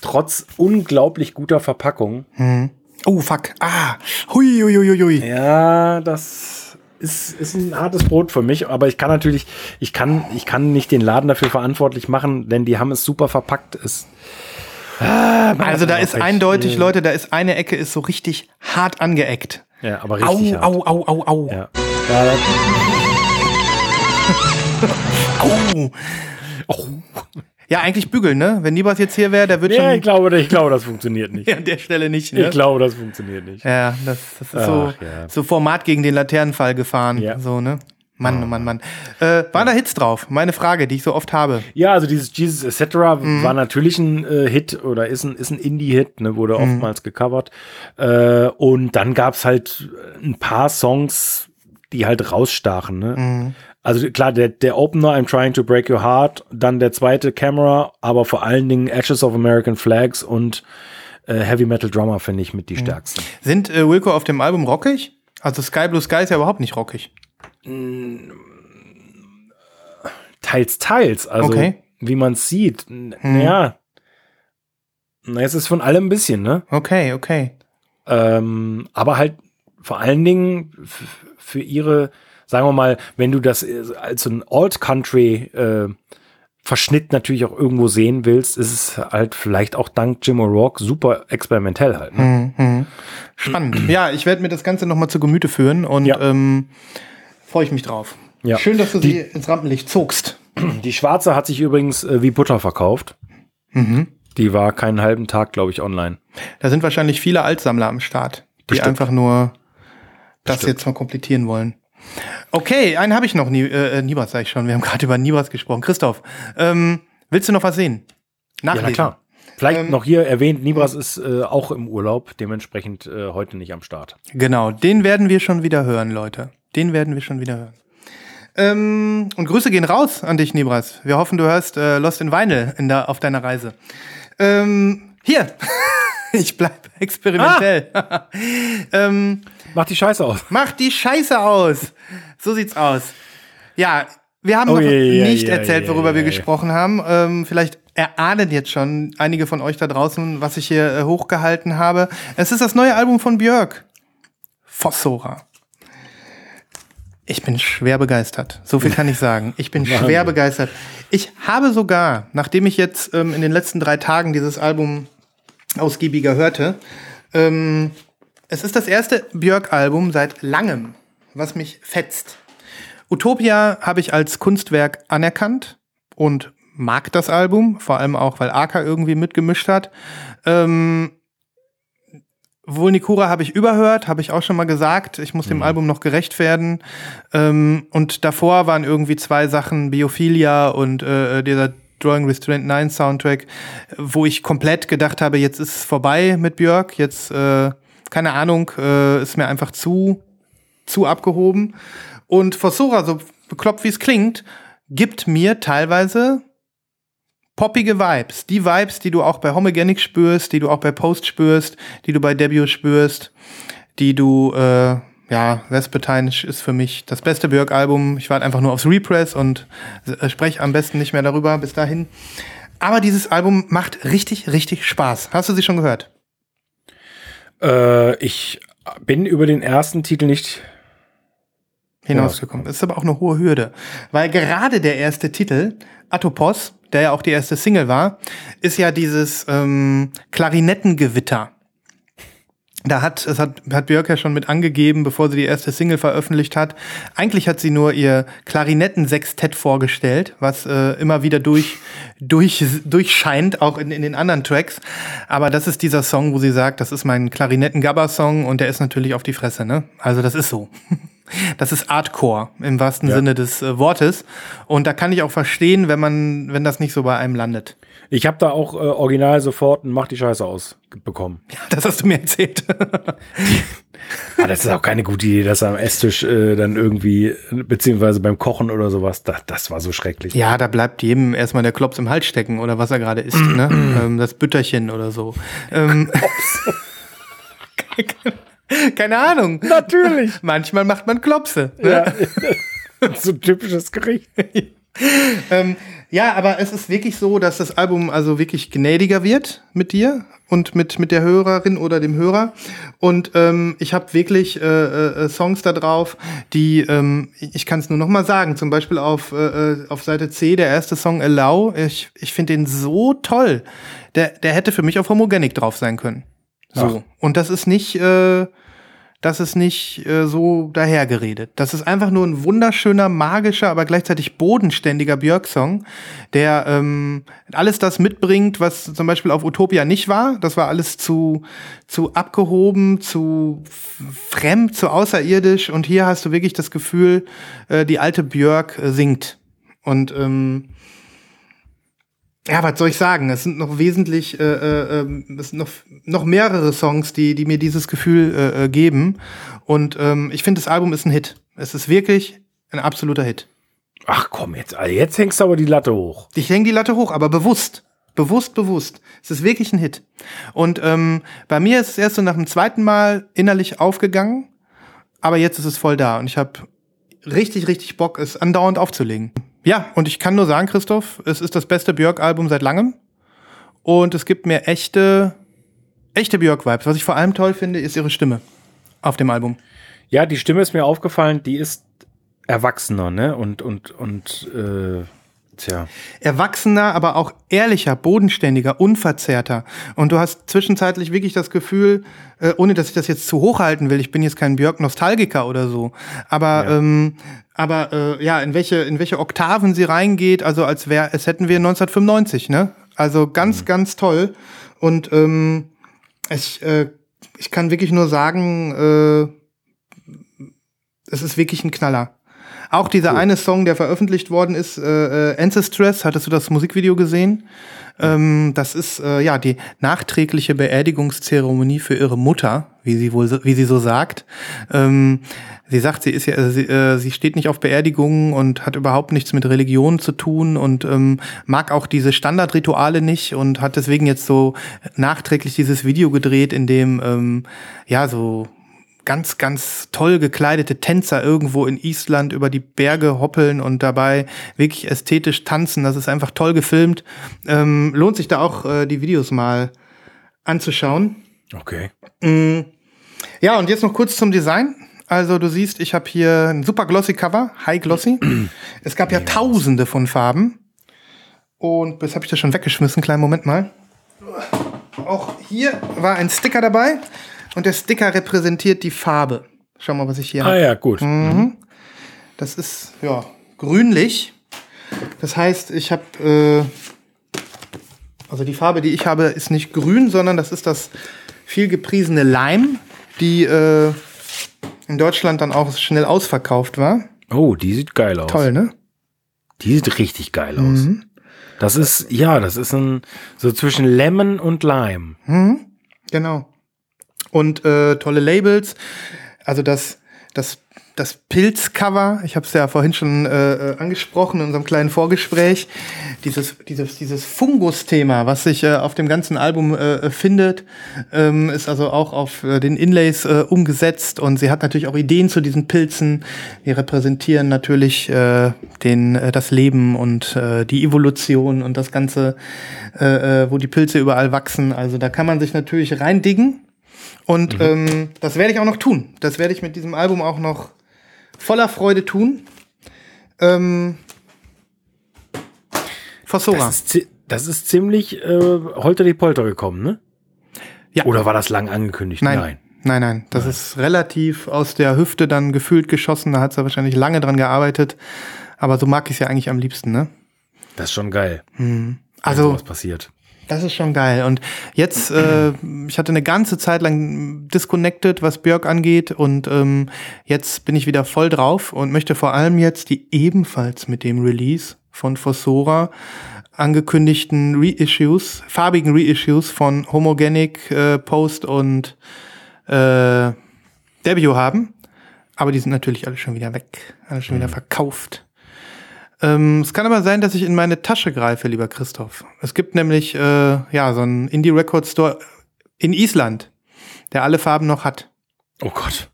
Trotz unglaublich guter Verpackung. Hm. Oh, fuck. Ah. Hui, hui, hui, hui. Ja, das ist, ist ein hartes Brot für mich, aber ich kann natürlich, ich kann, ich kann nicht den Laden dafür verantwortlich machen, denn die haben es super verpackt. Es, Also da ist eindeutig, Nee. Leute, da ist eine Ecke ist so richtig hart angeeckt. Ja, aber Au, richtig hart. au, au, au, au. Ja. Ja, Au. oh. Ja, eigentlich bügeln, ne? Wenn Nibas jetzt hier wäre, der wird ja, ich schon glaube, ich glaube, das funktioniert nicht. (laughs) an der Stelle nicht, ne? Ich glaube, das funktioniert nicht. Ja, das, das ist so, Ach, ja. so Format gegen den Laternenfall gefahren. Ja. So, ne? Mann, oh Mann, Mann. Äh, waren da Hits drauf? Meine Frage, die ich so oft habe. Ja, also dieses Jesus etc. war natürlich ein äh, Hit oder ist ein, ist ein Indie-Hit, ne, wurde oftmals gecovert. Äh, und dann gab's halt ein paar Songs, die halt rausstachen. Ne? Also klar, der, der Opener, I'm Trying to Break Your Heart, dann der zweite Camera, aber vor allen Dingen Ashes of American Flags und äh, Heavy Metal Drummer finde ich mit die stärksten. Sind äh, Wilco auf dem Album rockig? Also Sky Blue Sky ist ja überhaupt nicht rockig. Teils, teils. Also Okay. wie man sieht. N- Naja. Na, es ist von allem ein bisschen, ne? Okay, okay. Ähm, aber halt vor allen Dingen für ihre, sagen wir mal, wenn du das äh, als so ein Alt-Country äh, Verschnitt natürlich auch irgendwo sehen willst, ist es halt vielleicht auch dank Jim O'Rourke super experimentell halt. Ne? Mhm. Spannend. (clears throat) ja, ich werde mir das Ganze noch mal zu Gemüte führen und Ja. ähm, freue ich mich drauf. Ja. Schön, dass du Die- sie ins Rampenlicht zogst. Die schwarze hat sich übrigens äh, wie Butter verkauft. Mhm. Die war keinen halben Tag, glaube ich, online. Da sind wahrscheinlich viele Altsammler am Start, die Bestimmt. einfach nur das Bestimmt. jetzt mal komplettieren wollen. Okay, einen habe ich noch, Nie äh, Nibras sag ich schon. Wir haben (laughs) gerade über Nibras gesprochen. Christoph, ähm, willst du noch was sehen? Nachlesen. Vielleicht Ähm, noch hier erwähnt, Nibras ist äh, auch im Urlaub, dementsprechend äh, heute nicht am Start. Genau, den werden wir schon wieder hören, Leute. Den werden wir schon wieder hören. Ähm, und Grüße gehen raus an dich, Nibras. Wir hoffen, du hörst äh, Lost in Vinyl in der, auf deiner Reise. Ähm, hier. (laughs) ich bleib experimentell. (laughs) ähm, Mach die Scheiße aus. mach die Scheiße aus. So sieht's aus. Ja, wir haben Oh noch je, nicht je, erzählt, je, worüber wir gesprochen haben. Ähm, vielleicht erahnen jetzt schon einige von euch da draußen, was ich hier äh, hochgehalten habe. Es ist das neue Album von Björk. Fossora. Ich bin schwer begeistert. So viel kann ich sagen. Ich bin (laughs) schwer begeistert. Ich habe sogar, nachdem ich jetzt ähm, in den letzten drei Tagen dieses Album ausgiebiger hörte, ähm, es ist das erste Björk-Album seit langem, was mich fetzt. Utopia habe ich als Kunstwerk anerkannt und mag das Album, vor allem auch, weil Aka irgendwie mitgemischt hat. Ähm, Vulnicura habe ich überhört, habe ich auch schon mal gesagt. Ich muss dem Album noch gerecht werden. Ähm, und davor waren irgendwie zwei Sachen, Biophilia und äh, dieser Drawing Restraint 9 Soundtrack, wo ich komplett gedacht habe, jetzt ist es vorbei mit Björk. Jetzt, äh, keine Ahnung, äh, ist mir einfach zu, zu abgehoben. Und Fossora, so bekloppt wie es klingt, gibt mir teilweise poppige Vibes. Die Vibes, die du auch bei Homogenic spürst, die du auch bei Post spürst, die du bei Debut spürst, die du, äh, ja, Vespertine ist für mich das beste Björk-Album. Ich warte einfach nur aufs Repress und äh, spreche am besten nicht mehr darüber bis dahin. Aber dieses Album macht richtig, richtig Spaß. Hast du sie schon gehört? Äh, ich bin über den ersten Titel nicht. hinausgekommen. Das ist aber auch eine hohe Hürde. Weil gerade der erste Titel, Atopos, der ja auch die erste Single war, ist ja dieses ähm, Klarinettengewitter. Da hat, es hat, hat Björk ja schon mit angegeben, bevor sie die erste Single veröffentlicht hat. Eigentlich hat sie nur ihr Klarinettensextett vorgestellt, was äh, immer wieder durch, durch, durchscheint, auch in, in den anderen Tracks. Aber das ist dieser Song, wo sie sagt, das ist mein Klarinetten-Gabber-Song und der ist natürlich auf die Fresse, ne? Also das ist so. (laughs) Das ist Artcore im wahrsten Ja. Sinne des äh, Wortes. Und da kann ich auch verstehen, wenn man, wenn das nicht so bei einem landet. Ich habe da auch äh, original sofort ein Mach die Scheiße aus bekommen. Das hast du mir erzählt. (laughs) Ah, das ist auch keine gute Idee, dass am Esstisch äh, dann irgendwie, beziehungsweise beim Kochen oder sowas, das, das war so schrecklich. ja, da bleibt jedem erstmal der Klops im Hals stecken oder was er gerade isst, ne? (clears throat) ähm, das Bütterchen oder so. Ähm, (laughs) Keine Ahnung. Natürlich. (laughs) Manchmal macht man Klopse. Ne? Ja. (laughs) so ein typisches Gericht. Ähm, ja, aber es ist wirklich so, dass das Album also wirklich gnädiger wird mit dir und mit, mit der Hörerin oder dem Hörer. Und ähm, ich habe wirklich äh, äh, Songs da drauf, die, ähm, ich kann es nur noch mal sagen, zum Beispiel auf, äh, äh, auf Seite C, der erste Song Allow, ich, ich finde den so toll. Der, der hätte für mich auf Homogenic drauf sein können. So. Und das ist nicht, äh, das ist nicht äh, so dahergeredet. Das ist einfach nur ein wunderschöner, magischer, aber gleichzeitig bodenständiger Björk-Song, der ähm, alles das mitbringt, was zum Beispiel auf Utopia nicht war. Das war alles zu, zu abgehoben, zu fremd, zu außerirdisch. Und hier hast du wirklich das Gefühl, äh, die alte Björk äh, singt. Und ähm, ja, was soll ich sagen? Es sind noch wesentlich, äh, äh, ähm, es sind noch, noch mehrere Songs, die, die mir dieses Gefühl äh, äh, geben. Und ähm, ich finde, das Album ist ein Hit. Es ist wirklich ein absoluter Hit. Ach komm, jetzt, also jetzt hängst du aber die Latte hoch. Ich hänge die Latte hoch, aber bewusst. Bewusst, bewusst. Es ist wirklich ein Hit. Und ähm, bei mir ist es erst so nach dem zweiten Mal innerlich aufgegangen, aber jetzt ist es voll da. Und ich habe richtig, richtig Bock, es andauernd aufzulegen. Ja, und ich kann nur sagen, Christoph, es ist das beste Björk-Album seit langem. Und es gibt mir echte, echte Björk-Vibes. Was ich vor allem toll finde, ist ihre Stimme auf dem Album. Ja, die Stimme ist mir aufgefallen, die ist erwachsener, ne? Und, und, und äh, Tja. Erwachsener, aber auch ehrlicher, bodenständiger, unverzerrter. Und du hast zwischenzeitlich wirklich das Gefühl, äh, ohne dass ich das jetzt zu hoch halten will, ich bin jetzt kein Björk-Nostalgiker oder so, aber ja. ähm, aber äh, ja, in welche in welche Oktaven sie reingeht, also als wäre es hätten wir 1995, ne? Also ganz mhm. ganz toll und ähm, ich äh, ich kann wirklich nur sagen, äh, es ist wirklich ein Knaller. Auch dieser cool. eine Song, der veröffentlicht worden ist, äh, äh, Ancestress, hattest du das Musikvideo gesehen? Ähm, das ist äh, ja die nachträgliche Beerdigungszeremonie für ihre Mutter, wie sie wohl, wie sie so sagt. Ähm, sie sagt, sie ist ja, sie, äh, sie steht nicht auf Beerdigungen und hat überhaupt nichts mit Religion zu tun und ähm, mag auch diese Standardrituale nicht und hat deswegen jetzt so nachträglich dieses Video gedreht, in dem ähm, ja so ganz, ganz toll gekleidete Tänzer irgendwo in Island über die Berge hoppeln und dabei wirklich ästhetisch tanzen. Das ist einfach toll gefilmt. Ähm, lohnt sich da auch, äh, die Videos mal anzuschauen. Okay. Mm. Ja, und jetzt noch kurz zum Design. Also du siehst, ich habe hier ein super glossy Cover, high glossy. es gab ja tausende von Farben. Und jetzt habe ich das schon weggeschmissen. Kleinen Moment mal. Auch hier war ein Sticker dabei. Und der Sticker repräsentiert die Farbe. Schau mal, was ich hier habe. Ah ja, gut. Mhm. Das ist ja grünlich. Das heißt, ich habe äh, also die Farbe, die ich habe, ist nicht grün, sondern das ist das viel gepriesene Lime, die äh, in Deutschland dann auch schnell ausverkauft war. Oh, die sieht geil aus. Toll, ne? Die sieht richtig geil aus. Mhm. Das ist, ja, das ist ein, so zwischen Lemon und Lime. Mhm. Genau und äh, tolle Labels. Also das, das, das Pilzcover, ich habe es ja vorhin schon äh, äh, angesprochen in unserem kleinen Vorgespräch, dieses, dieses, dieses Fungus-Thema, was sich äh, auf dem ganzen Album äh, findet, ähm, ist also auch auf äh, den Inlays äh, umgesetzt und sie hat natürlich auch Ideen zu diesen Pilzen. Die repräsentieren natürlich äh, den, äh, das Leben und äh, die Evolution und das Ganze, äh, äh wo die Pilze überall wachsen. Also da kann man sich natürlich reindiggen. Und mhm. ähm, das werde ich auch noch tun. Das werde ich mit diesem Album auch noch voller Freude tun. Ähm, Fossora. Das ist, das ist ziemlich äh, holter die Polter gekommen, ne? Ja. Oder war das lang angekündigt? Nein. Nein, nein. nein. Das nein. ist relativ aus der Hüfte dann gefühlt geschossen. Da hat sie wahrscheinlich lange dran gearbeitet. Aber so mag ich es ja eigentlich am liebsten, ne? Das ist schon geil. Mhm. Also, was passiert. Das ist schon geil. Und jetzt, äh, (clears throat) ich hatte eine ganze Zeit lang disconnected, was Björk angeht. Und ähm, jetzt bin ich wieder voll drauf und möchte vor allem jetzt die ebenfalls mit dem Release von Fossora angekündigten Reissues, farbigen Reissues von Homogenic, äh, Post und äh, Debut haben. Aber die sind natürlich alle schon wieder weg, alle schon wieder mhm. verkauft. Ähm, es kann aber sein, dass ich in meine Tasche greife, lieber Christoph. Es gibt nämlich äh, ja so einen Indie Record Store in Island, der alle Farben noch hat. Oh Gott.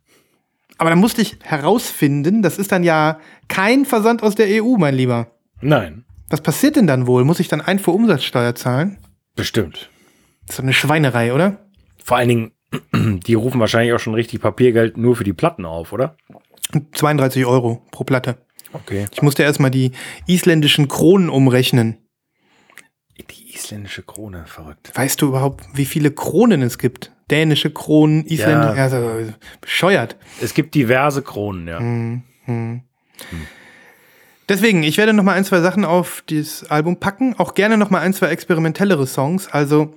Aber da musste ich herausfinden, das ist dann ja kein Versand aus der EU, mein Lieber. Nein. Was passiert denn dann wohl? Muss ich dann Einfuhrumsatzsteuer zahlen? Bestimmt. Das ist doch eine Schweinerei, oder? Vor allen Dingen, (clears throat) die rufen wahrscheinlich auch schon richtig Papiergeld nur für die Platten auf, oder? 32 Euro pro Platte. Okay. Ich musste erstmal die isländischen Kronen umrechnen. Die isländische Krone, verrückt. Weißt du überhaupt, wie viele Kronen es gibt? Dänische Kronen, isländische, ja. also bescheuert. Es gibt diverse Kronen, ja. Hm, hm. Hm. Deswegen, ich werde noch mal ein, zwei Sachen auf dieses Album packen. Auch gerne noch mal ein, zwei experimentellere Songs. Also,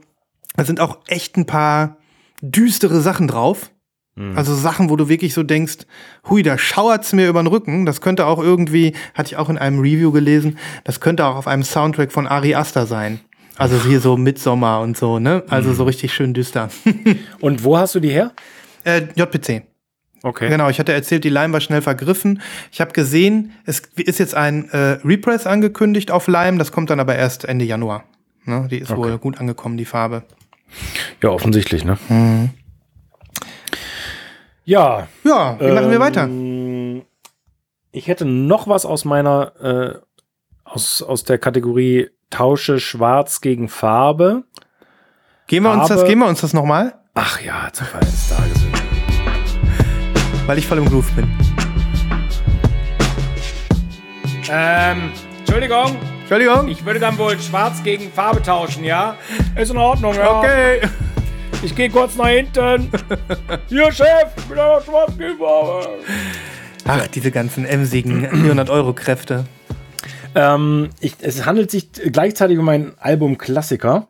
da sind auch echt ein paar düstere Sachen drauf. Mhm. Also Sachen, wo du wirklich so denkst, hui, da schauert's mir über den Rücken. Das könnte auch irgendwie, hatte ich auch in einem Review gelesen, das könnte auch auf einem Soundtrack von Ari Aster sein. Also hier so Midsommer und so, ne? Also mhm. so richtig schön düster. (laughs) und wo hast du die her? Äh, JPC. Okay. Genau, ich hatte erzählt, die Lime war schnell vergriffen. Ich habe gesehen, es ist jetzt ein äh, Repress angekündigt auf Lime, das kommt dann aber erst Ende Januar. Ne? Die ist okay. wohl gut angekommen, die Farbe. Ja, offensichtlich, ne? Mhm. Ja. Ja, wie ähm, machen wir weiter? Ähm, ich hätte noch was aus meiner, äh, aus, aus der Kategorie Tausche Schwarz gegen Farbe. Gehen wir uns das, gehen wir uns das nochmal? Ach ja, zur Feier des Tages. Weil ich voll im Groove bin. Ähm, Entschuldigung, Entschuldigung. Ich würde dann wohl schwarz gegen Farbe tauschen, ja? Ist in Ordnung, ja. Okay. Ich gehe kurz nach hinten. (laughs) Hier, Chef, ich bin aber schwarz gegen Farbe. Ach, diese ganzen emsigen 400-Euro-Kräfte. Ähm, ich, es handelt sich gleichzeitig um ein Album-Klassiker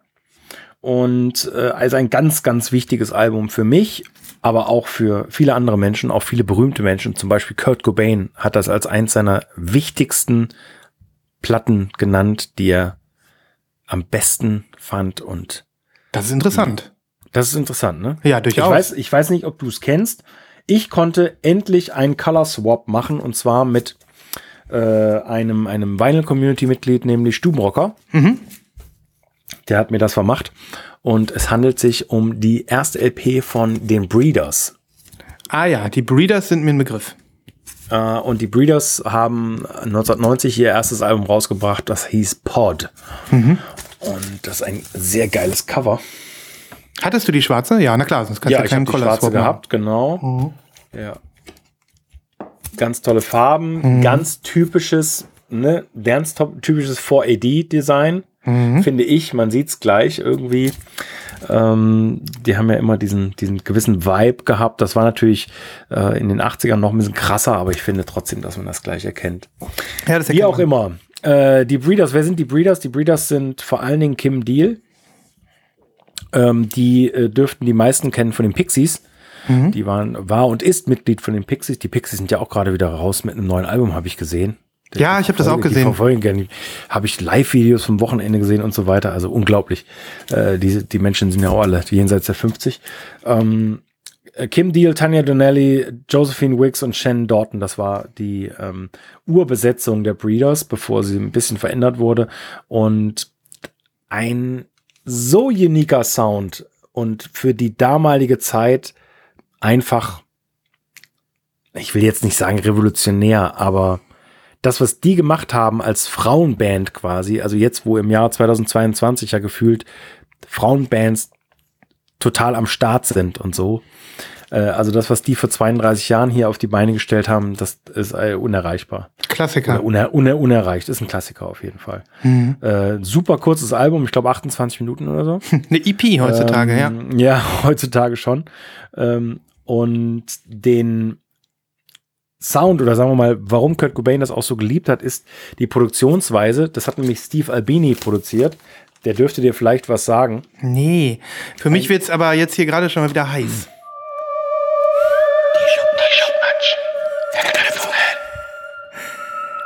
und äh, also ein ganz, ganz wichtiges Album für mich, aber auch für viele andere Menschen, auch viele berühmte Menschen. Zum Beispiel Kurt Cobain hat das als eins seiner wichtigsten Platten genannt, die er am besten fand und Das ist interessant. Das ist interessant, ne? Ja, Ich durchaus. weiß, ich weiß nicht, ob du es kennst. Ich konnte endlich einen Color Swap machen und zwar mit äh, einem, einem Vinyl-Community-Mitglied, nämlich Stubenrocker. Der hat mir das vermacht. Und es handelt sich um die erste LP von den Breeders. Ah ja, die Breeders sind mir ein Begriff. Äh, und die Breeders haben 1990 ihr erstes Album rausgebracht, das hieß Pod. Und das ist ein sehr geiles Cover. Hattest du die schwarze? Ja, na klar, sonst kannst Ja, du ich keinen habe die Color schwarze Swap gehabt, genau. Ja. Ganz tolle Farben, ganz typisches, ne, ganz typisches 4AD-Design, finde ich. Man sieht's gleich irgendwie. Ähm, die haben ja immer diesen, diesen gewissen Vibe gehabt. Das war natürlich äh, in den 80ern noch ein bisschen krasser, aber ich finde trotzdem, dass man das gleich erkennt. Ja, das Wie erkennt auch man. immer. Äh, die Breeders, wer sind die Breeders? Die Breeders sind vor allen Dingen Kim Deal. Ähm, die äh, dürften die meisten kennen von den Pixies. Mhm. Die waren, war und ist Mitglied von den Pixies. Die Pixies sind ja auch gerade wieder raus mit einem neuen Album, habe ich gesehen. Ja, ich habe das auch Die gesehen. verfolgen gerne. Habe ich Live-Videos vom Wochenende gesehen und so weiter. Also unglaublich. Äh, diese, die Menschen sind ja auch alle jenseits der 50. Ähm, äh, Kim Deal, Tanya Donnelly, Josephine Wicks und Shannon Dorton. Das war die ähm, Urbesetzung der Breeders, bevor sie ein bisschen verändert wurde. Und ein so uniker Sound und für die damalige Zeit einfach, ich will jetzt nicht sagen revolutionär, aber das, was die gemacht haben als Frauenband quasi, also jetzt, wo im Jahr 2022 ja gefühlt Frauenbands total am Start sind und so. Äh, also das, was die vor 32 Jahren hier auf die Beine gestellt haben, das ist äh, unerreichbar. Klassiker. Uner, uner, unerreicht. Ist ein Klassiker auf jeden Fall. Äh, super kurzes Album, ich glaube 28 Minuten oder so. (laughs) Eine EP heutzutage, ja. ähm, ja. Ja, (laughs) heutzutage schon. Ähm, und den Sound oder sagen wir mal, warum Kurt Cobain das auch so geliebt hat, ist die Produktionsweise. Das hat nämlich Steve Albini produziert. Der dürfte dir vielleicht was sagen. Nee. Für mich wird's aber jetzt hier gerade schon mal wieder heiß.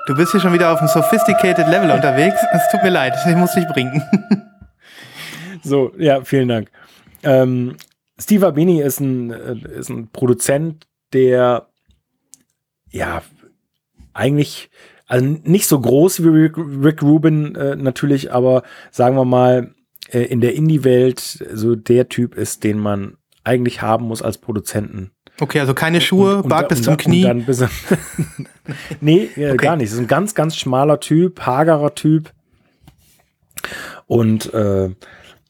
Du bist hier schon wieder auf einem sophisticated Level unterwegs. Es tut mir leid, ich muss dich bringen. So, ja, vielen Dank. Ähm, Steve Albini ist ein, äh, ist ein Produzent, der ja eigentlich also nicht so groß wie Rick, Rick Rubin äh, natürlich, aber sagen wir mal äh, in der Indie-Welt so der Typ ist, den man eigentlich haben muss als Produzenten. Okay, also keine Schuhe, Bart bis zum Knie. Und bis (laughs) nee, äh, gar nicht. Das ist ein ganz, ganz schmaler Typ, hagerer Typ. Und äh,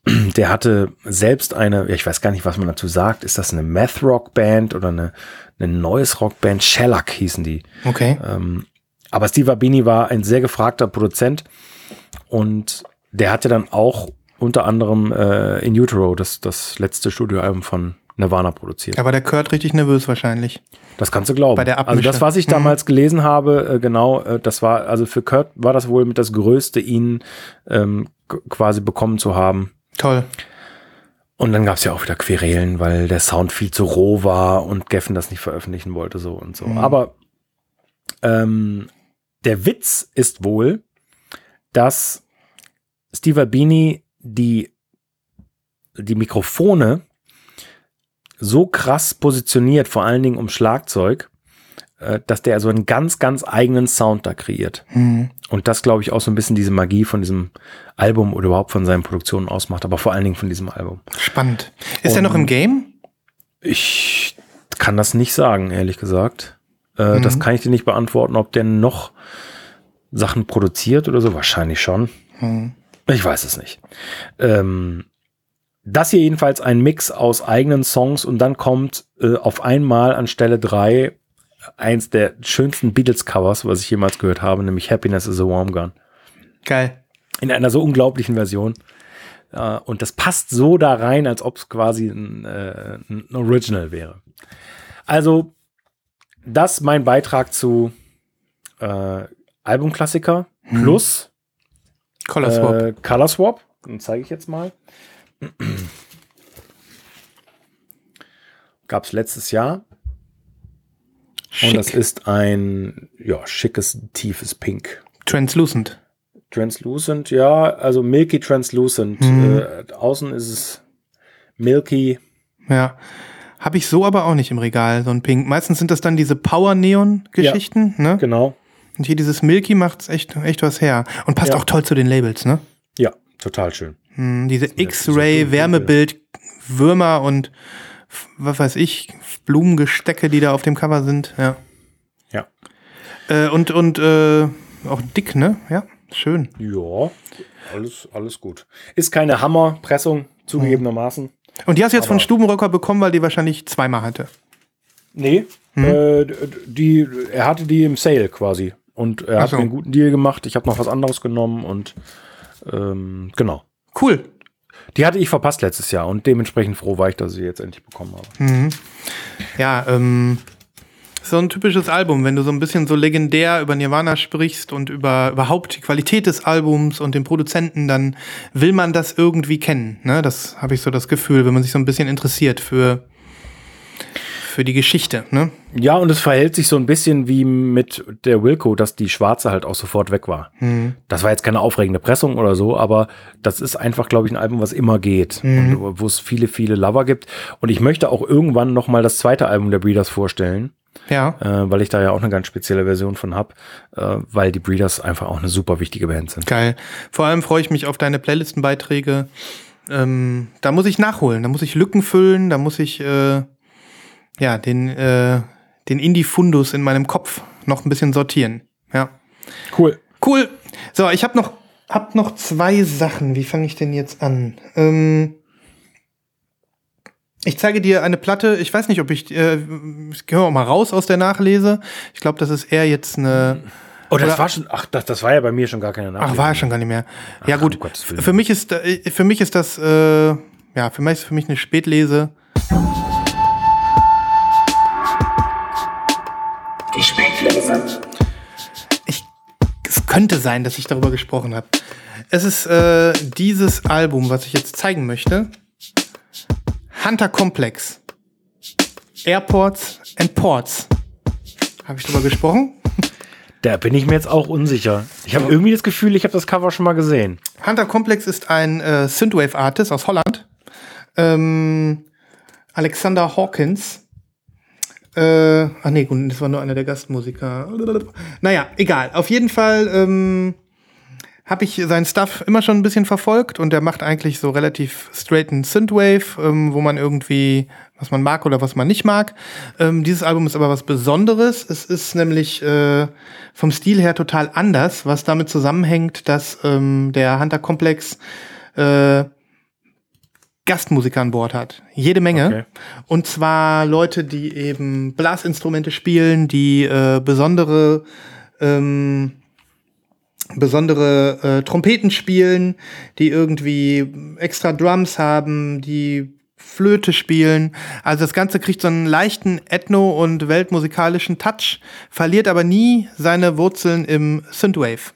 (clears throat) der hatte selbst eine, ich weiß gar nicht, was man dazu sagt. Ist das eine Math-Rock-Band oder eine, eine neues Rock-Band? Shellac hießen die. Okay. Ähm, aber Steve Albini war ein sehr gefragter Produzent und der hatte dann auch unter anderem äh, In Utero, das, das letzte Studioalbum von Nirvana produziert. War der Kurt richtig nervös wahrscheinlich. Das kannst du glauben. Bei der also Abmische. das, was ich Mhm. damals gelesen habe, äh, genau, äh, das war, also für Kurt war das wohl mit das Größte, ihn ähm, quasi bekommen zu haben. Toll. Und dann gab es ja auch wieder Querelen, weil der Sound viel zu roh war und Geffen das nicht veröffentlichen wollte, so und so. Mhm. Aber ähm, der Witz ist wohl, dass Steve Albini die, die Mikrofone so krass positioniert, vor allen Dingen um Schlagzeug, äh, dass der also einen ganz, ganz eigenen Sound da kreiert. Mhm. Und das, glaube ich, auch so ein bisschen diese Magie von diesem Album oder überhaupt von seinen Produktionen ausmacht, aber vor allen Dingen von diesem Album. Spannend. Ist er noch im Game? Ich kann das nicht sagen, ehrlich gesagt. Äh, Mhm. Das kann ich dir nicht beantworten, ob der noch Sachen produziert oder so. Wahrscheinlich schon. Mhm. Ich weiß es nicht. Ähm, das hier jedenfalls ein Mix aus eigenen Songs und dann kommt äh, auf einmal an Stelle drei eins der schönsten Beatles-Covers, was ich jemals gehört habe, nämlich Happiness is a Warm Gun. Geil. In einer so unglaublichen Version. Äh, und das passt so da rein, als ob es quasi ein, äh, ein Original wäre. Also, das mein Beitrag zu äh, Albumklassiker Mhm. plus Color Swap. äh, Color Swap. Den zeige ich jetzt mal. Gab es letztes Jahr. Und das Schick. ist ein ja, schickes, tiefes Pink. Translucent. Translucent, ja, also Milky Translucent. Mhm. Äh, außen ist es Milky. Ja. Habe ich so aber auch nicht im Regal, so ein Pink. Meistens sind das dann diese Power-Neon-Geschichten, ne? Genau. Und hier dieses Milky macht echt, echt was her. Und passt Ja. auch toll zu den Labels, ne? Ja, total schön. Hm, diese ja so X-Ray, dunkel. Wärmebild, Würmer und was weiß ich, Blumengestecke, die da auf dem Cover sind, ja. Ja. Äh, und und äh, auch dick, ne? Ja, schön. Ja, alles, alles gut. Ist keine Hammerpressung, zugegebenermaßen. Und die hast du jetzt von Stubenrocker bekommen, weil die wahrscheinlich zweimal hatte. Nee, Mhm. äh, die, er hatte die im Sale quasi. Und er Ach hat so. einen guten Deal gemacht. Ich habe noch was anderes genommen und ähm, genau. Cool. Die hatte ich verpasst letztes Jahr und dementsprechend froh war ich, dass ich sie jetzt endlich bekommen habe. Mhm. Ja, ähm, so ein typisches Album, wenn du so ein bisschen so legendär über Nirvana sprichst und über überhaupt die Qualität des Albums und den Produzenten, dann will man das irgendwie kennen. Ne? Das habe ich so das Gefühl, wenn man sich so ein bisschen interessiert für, für die Geschichte. Ne? Ja, und es verhält sich so ein bisschen wie mit der Wilco, dass die schwarze halt auch sofort weg war. Mhm. Das war jetzt keine aufregende Pressung oder so, aber das ist einfach, glaube ich, ein Album, was immer geht Mhm. und wo es viele, viele Lover gibt. Und ich möchte auch irgendwann noch mal das zweite Album der Breeders vorstellen, Ja, äh, weil ich da ja auch eine ganz spezielle Version von hab, äh, weil die Breeders einfach auch eine super wichtige Band sind. geil. Vor allem freue ich mich auf deine Playlistenbeiträge. Ähm, da muss ich nachholen, da muss ich Lücken füllen, da muss ich äh, ja den, äh, den Indie-Fundus in meinem Kopf noch ein bisschen sortieren. Ja. Cool. Cool. So, ich habe noch, hab noch zwei Sachen. Wie fange ich denn jetzt an? Ähm, ich zeige dir eine Platte. Ich weiß nicht, ob ich, äh, ich gehe auch mal raus aus der Nachlese. Ich glaube, das ist eher jetzt eine. Oh, das Oder- war schon, ach, das, das war ja bei mir schon gar keine Nachricht. Ach, war ja schon gar nicht mehr. Ja Ach, gut. um. Für mich ist, äh, für mich ist das, äh, ja, für mich ist für mich eine Spätlese. Ich, es könnte sein, dass ich darüber gesprochen habe. Es ist äh, dieses Album, was ich jetzt zeigen möchte. Hunter Complex. Airports and Ports. Habe ich darüber gesprochen? (laughs) Da bin ich mir jetzt auch unsicher. Ich habe irgendwie das Gefühl, ich habe das Cover schon mal gesehen. Hunter Complex ist ein äh, Synthwave-Artist aus Holland. Ähm, Alexander Hawkins. Äh, ach nee, gut, das war nur einer der Gastmusiker. Naja, egal. Auf jeden Fall ähm, habe ich seinen Stuff immer schon ein bisschen verfolgt und er macht eigentlich so relativ straighten Synthwave, ähm, wo man irgendwie, was man mag oder was man nicht mag. Ähm, dieses Album ist aber was Besonderes. Es ist nämlich äh, vom Stil her total anders, was damit zusammenhängt, dass ähm, der Hunter Komplex äh, Gastmusiker an Bord hat. Jede Menge. Okay. Und zwar Leute, die eben Blasinstrumente spielen, die äh, besondere ähm, besondere äh, Trompeten spielen, die irgendwie extra Drums haben, die Flöte spielen. Also das Ganze kriegt so einen leichten ethno- und weltmusikalischen Touch, verliert aber nie seine Wurzeln im Synthwave.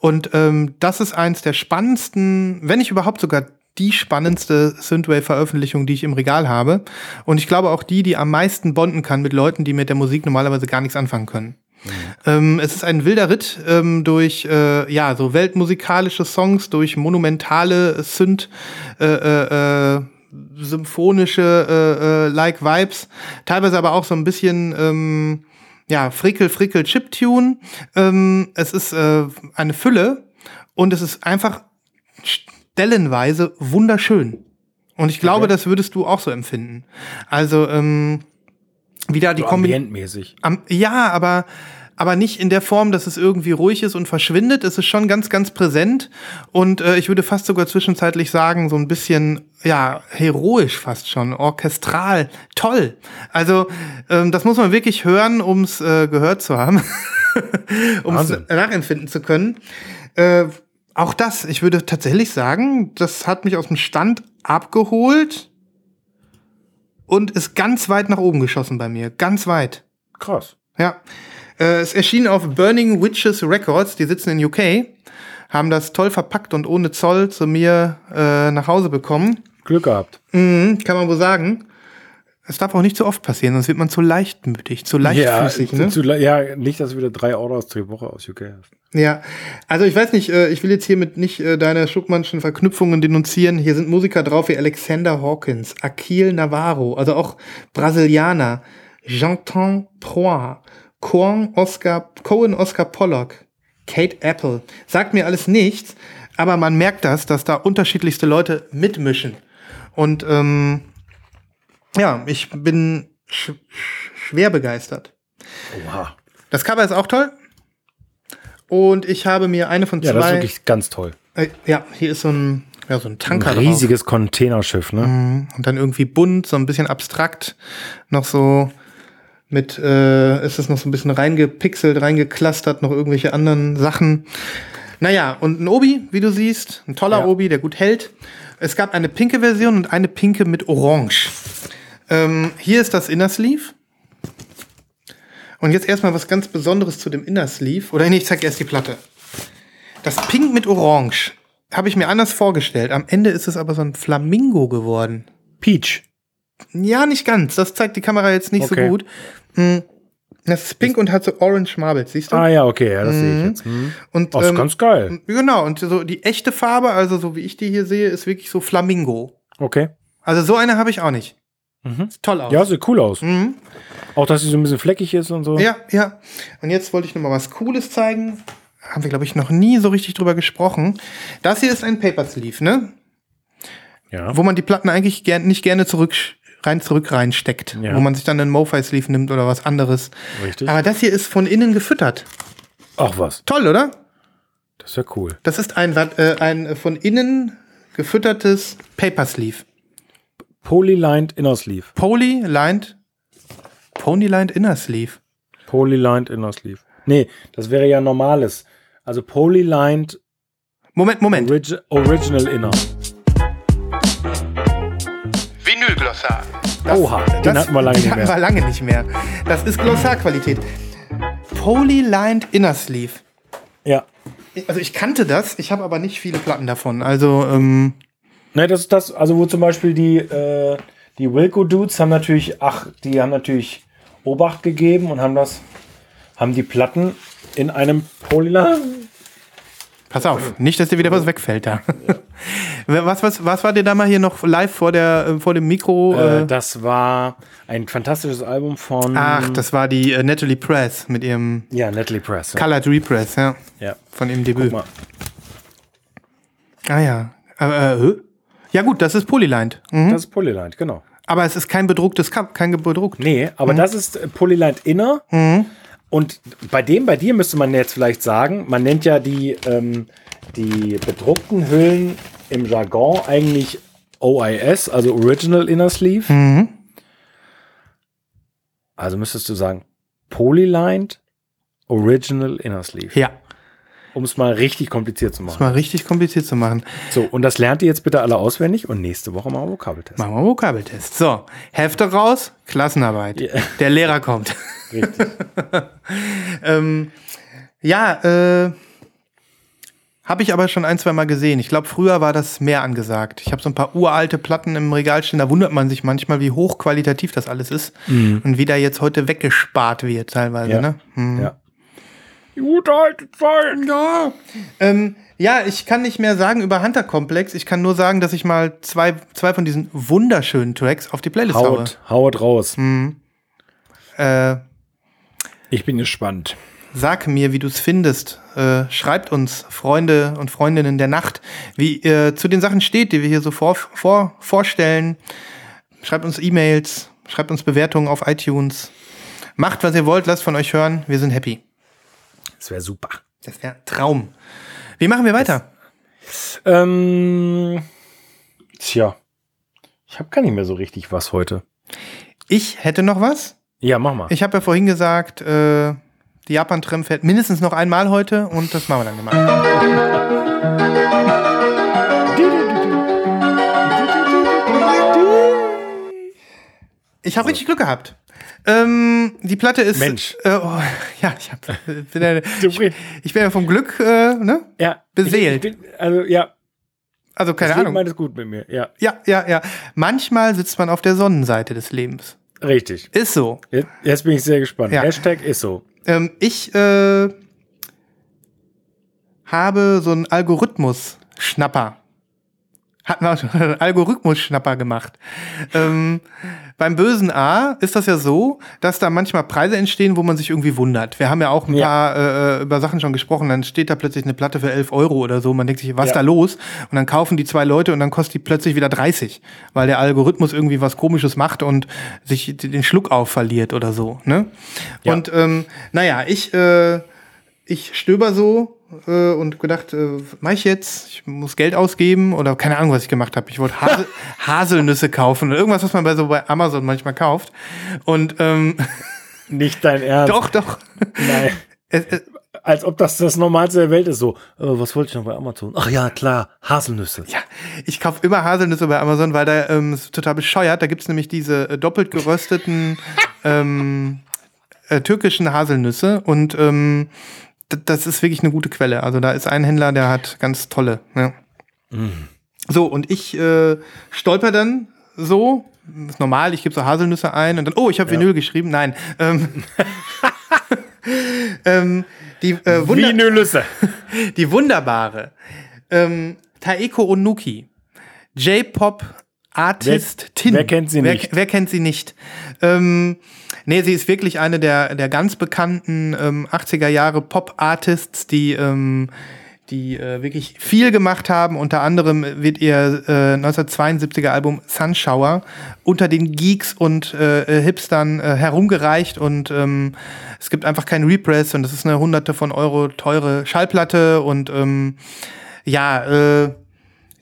Und ähm, das ist eins der spannendsten, wenn nicht überhaupt sogar die spannendste Synthwave-Veröffentlichung, die ich im Regal habe. Und ich glaube auch die, die am meisten bonden kann mit Leuten, die mit der Musik normalerweise gar nichts anfangen können. Ähm, es ist ein wilder Ritt ähm, durch äh, ja so weltmusikalische Songs, durch monumentale Synth, äh, äh, äh, symphonische äh, äh, like Vibes, teilweise aber auch so ein bisschen ähm, ja frickel frickel Chiptune. Ähm, es ist äh, eine Fülle und es ist einfach stellenweise wunderschön. Und ich glaube, Okay. das würdest du auch so empfinden. Also ähm, wieder die So Kombination. Am, ja, aber, aber nicht in der Form, dass es irgendwie ruhig ist und verschwindet. Es ist schon ganz, ganz präsent. Und äh, ich würde fast sogar zwischenzeitlich sagen, so ein bisschen, ja, heroisch fast schon, orchestral, toll. Also, ähm, das muss man wirklich hören, um es äh, gehört zu haben, (laughs) um es nachempfinden zu können. Äh, auch das, ich würde tatsächlich sagen, das hat mich aus dem Stand abgeholt und ist ganz weit nach oben geschossen bei mir. Ganz weit. Krass. Ja. Äh, es erschien auf Burning Witches Records, die sitzen in UK, haben das toll verpackt und ohne Zoll zu mir äh, nach Hause bekommen. Glück gehabt. Mhm, kann man wohl sagen. Es darf auch nicht zu oft passieren, sonst wird man zu leichtmütig, zu leichtfüßig. ja, ne? zu, ja, nicht, dass du wieder drei Orders die Woche aus UK hast. Ja, also ich weiß nicht, äh, ich will jetzt hiermit nicht äh, deine Schuckmannschen Verknüpfungen denunzieren. Hier sind Musiker drauf wie Alexander Hawkins, Akil Navarro, also auch Brasilianer, Jean-Ton Proa, Cohen Oscar, Cohen Oscar Pollock, Kate Apple. Sagt mir alles nichts, aber man merkt das, dass da unterschiedlichste Leute mitmischen. Und ähm, ja, ich bin sch sch schwer begeistert. Oha. Das Cover ist auch toll. Und ich habe mir eine von Ja, das ist zwei. wirklich ganz toll. äh, ja, hier ist so ein, ja, so ein Ein Tanker. drauf. riesiges Containerschiff, ne? Und dann irgendwie bunt, so ein bisschen abstrakt. Noch so mit, äh, ist es noch so ein bisschen reingepixelt, reingeklustert, noch irgendwelche anderen Sachen. Naja, und ein Obi, wie du siehst, ein toller Ja. Obi, der gut hält. Es gab eine pinke Version und eine pinke mit Orange. Ähm, hier ist das Inner Sleeve. Und jetzt erstmal was ganz Besonderes zu dem Inner Sleeve. Oder nee, ich zeig erst die Platte. Das Pink mit Orange habe ich mir anders vorgestellt. Am Ende ist es aber so ein Flamingo geworden. Peach. Ja, nicht ganz. Das zeigt die Kamera jetzt nicht Okay. so gut. Hm. Das ist pink und hat so Orange Marbles, siehst du? Ah ja, okay, ja, das sehe ich jetzt. Hm. Und, Oh, ist ähm, ganz geil. Genau, und so die echte Farbe, also so wie ich die hier sehe, ist wirklich so Flamingo. Okay. Also so eine habe ich auch nicht. Mhm. Sieht toll aus. Ja, sieht cool aus. Mhm. Auch, dass sie so ein bisschen fleckig ist und so. Ja, ja. Und jetzt wollte ich noch mal was Cooles zeigen. Haben wir, glaube ich, noch nie so richtig drüber gesprochen. Das hier ist ein Paper Sleeve, ne? Ja. Wo man die Platten eigentlich gern, nicht gerne zurück, rein zurück reinsteckt. Ja. Wo man sich dann einen MoFi Sleeve nimmt oder was anderes. Richtig. Aber das hier ist von innen gefüttert. Ach was, Toll, oder? das ist ja cool. Das ist ein, äh, ein von innen gefüttertes Paper Sleeve. Polylined Inner Sleeve. Poly-lined, Pony-lined Inner Sleeve. Polylined Inner Sleeve. Nee, das wäre ja normales. Also Polylined Moment, Moment. Origi Original Inner. Vinylglossar. Oha, den hatten wir lange den nicht hatten mehr. wir lange nicht mehr. Das ist Glossarqualität. Poly-lined Inner Sleeve. Ja. Also ich kannte das, ich habe aber nicht viele Platten davon. Also, ähm, Ne, das ist das, also wo zum Beispiel die, äh, die Wilco Dudes haben natürlich, ach, die haben natürlich Obacht gegeben und haben das, haben die Platten in einem Polyline. pass auf, nicht, dass dir wieder was wegfällt da. (laughs) was, was, was war dir da mal hier noch live vor, der, vor dem Mikro? Äh, Äh, das war ein fantastisches Album von ach, das war die äh, Natalie Press mit ihrem ja, Natalie Press. Ja. Colored Repress, ja. ja. Von ihrem Debüt. Ah ja. Äh, äh? Ja gut, das ist Polylined. Mhm. Das ist Polylined, genau. Aber es ist kein bedrucktes Cup, kein bedruckt. Nee, aber das ist äh, Polylined Inner. Und bei dem, bei dir müsste man jetzt vielleicht sagen, man nennt ja die, ähm, die bedruckten Hüllen im Jargon eigentlich OIS, also Original Inner Sleeve. Also müsstest du sagen Polylined Original Inner Sleeve. Ja, Um es mal richtig kompliziert zu machen. mal richtig kompliziert zu machen. So, und das lernt ihr jetzt bitte alle auswendig und nächste Woche machen wir Vokabeltest. Machen wir einen Vokabeltest. So, Hefte raus, Klassenarbeit. Ja. Der Lehrer kommt. Richtig. (laughs) ähm, ja, äh, habe ich aber schon ein, zwei Mal gesehen. Ich glaube, früher war das mehr angesagt. Ich habe so ein paar uralte Platten im Regal stehen. Da wundert man sich manchmal, wie hochqualitativ das alles ist. Und wie da jetzt heute weggespart wird teilweise. Ja. Ne? Hm. ja. Die gute alte Zeit. Ja. Ähm, ja, ich kann nicht mehr sagen über Hunter Complex. Ich kann nur sagen, dass ich mal zwei, zwei von diesen wunderschönen Tracks auf die Playlist haue. Haut, haut raus. Äh, Ich bin gespannt. Sag mir, wie du es findest. Äh, schreibt uns, Freunde und Freundinnen der Nacht, wie ihr zu den Sachen steht, die wir hier so vor, vor, vorstellen. Schreibt uns E-Mails, schreibt uns Bewertungen auf iTunes. Macht, was ihr wollt, lasst von euch hören. Wir sind happy. Das wäre super. Das wäre Traum. Wie machen wir weiter? Ähm, tja. Ich habe gar nicht mehr so richtig was heute. Ich hätte noch was. Ja, mach mal. Ich habe ja vorhin gesagt, äh, Die Japan-Tram fährt mindestens noch einmal heute und das machen wir dann gemeinsam. Ich habe richtig Glück gehabt. Ähm, die Platte ist. Mensch. Äh, oh, (laughs) ja, ich, hab, bin ja, (laughs) ich, ich bin ja vom Glück, äh, ne? Ja. Beseelt. Ich, ich bin, also, ja. Also keine Das Leben Ahnung. meint es gut mit mir. Ja, Ja, ja, ja. Manchmal sitzt man auf der Sonnenseite des Lebens. richtig. Ist so. Jetzt, jetzt bin ich sehr gespannt. Ja. Hashtag ist so. Ähm, ich äh, habe so einen Algorithmus-Schnapper. Hatten wir auch schon (laughs) einen Algorithmus-Schnapper gemacht. Ähm, beim bösen A ist das ja so, dass da manchmal Preise entstehen, wo man sich irgendwie wundert. Wir haben ja auch ein Ja. paar äh, über Sachen schon gesprochen. Dann steht da plötzlich eine Platte für 11 Euro oder so. Man denkt sich, was ist Ja. da los? Und dann kaufen die zwei Leute und dann kostet die plötzlich wieder 30, weil der Algorithmus irgendwie was Komisches macht und sich den Schluck auf verliert oder so. Ne? Ja. Und ähm, naja, ich, äh, ich stöber so äh, und gedacht, äh, mach ich jetzt? Ich muss Geld ausgeben oder keine Ahnung, was ich gemacht habe. Ich wollte Hasel (laughs) Haselnüsse kaufen oder irgendwas, was man bei so bei Amazon manchmal kauft. Und ähm, (laughs) Nicht dein Ernst. doch, doch. Nein. Es, es, Als ob das das Normalste der Welt ist. So, äh, was wollte ich noch bei Amazon? Ach ja, klar, Haselnüsse. ja, ich kaufe immer Haselnüsse bei Amazon, weil da ähm, ist total bescheuert. Da gibt's nämlich diese äh, doppelt gerösteten (laughs) ähm, äh, türkischen Haselnüsse und ähm, das ist wirklich eine gute Quelle. Also da ist ein Händler, der hat ganz tolle. Ja. So, und ich äh, stolper dann so. Das ist normal, ich gebe so Haselnüsse ein und dann, oh, ich habe Vinyl geschrieben. Nein. Ähm, (laughs) ähm, die, äh, Wunder Vinylüsse. (laughs) die wunderbare ähm, Taeko Onuki, J-Pop Artist Wer- Tin. wer kennt sie wer, nicht? Wer kennt sie nicht? Ähm, nee, sie ist wirklich eine der, der ganz bekannten ähm, 80er Jahre Pop-Artists, die, ähm, die äh, wirklich viel gemacht haben. Unter anderem wird ihr äh, 1972er Album Sunshower unter den Geeks und äh, äh, Hipstern äh, herumgereicht und ähm, es gibt einfach keinen Repress und das ist eine hunderte von Euro teure Schallplatte und ähm, ja, äh,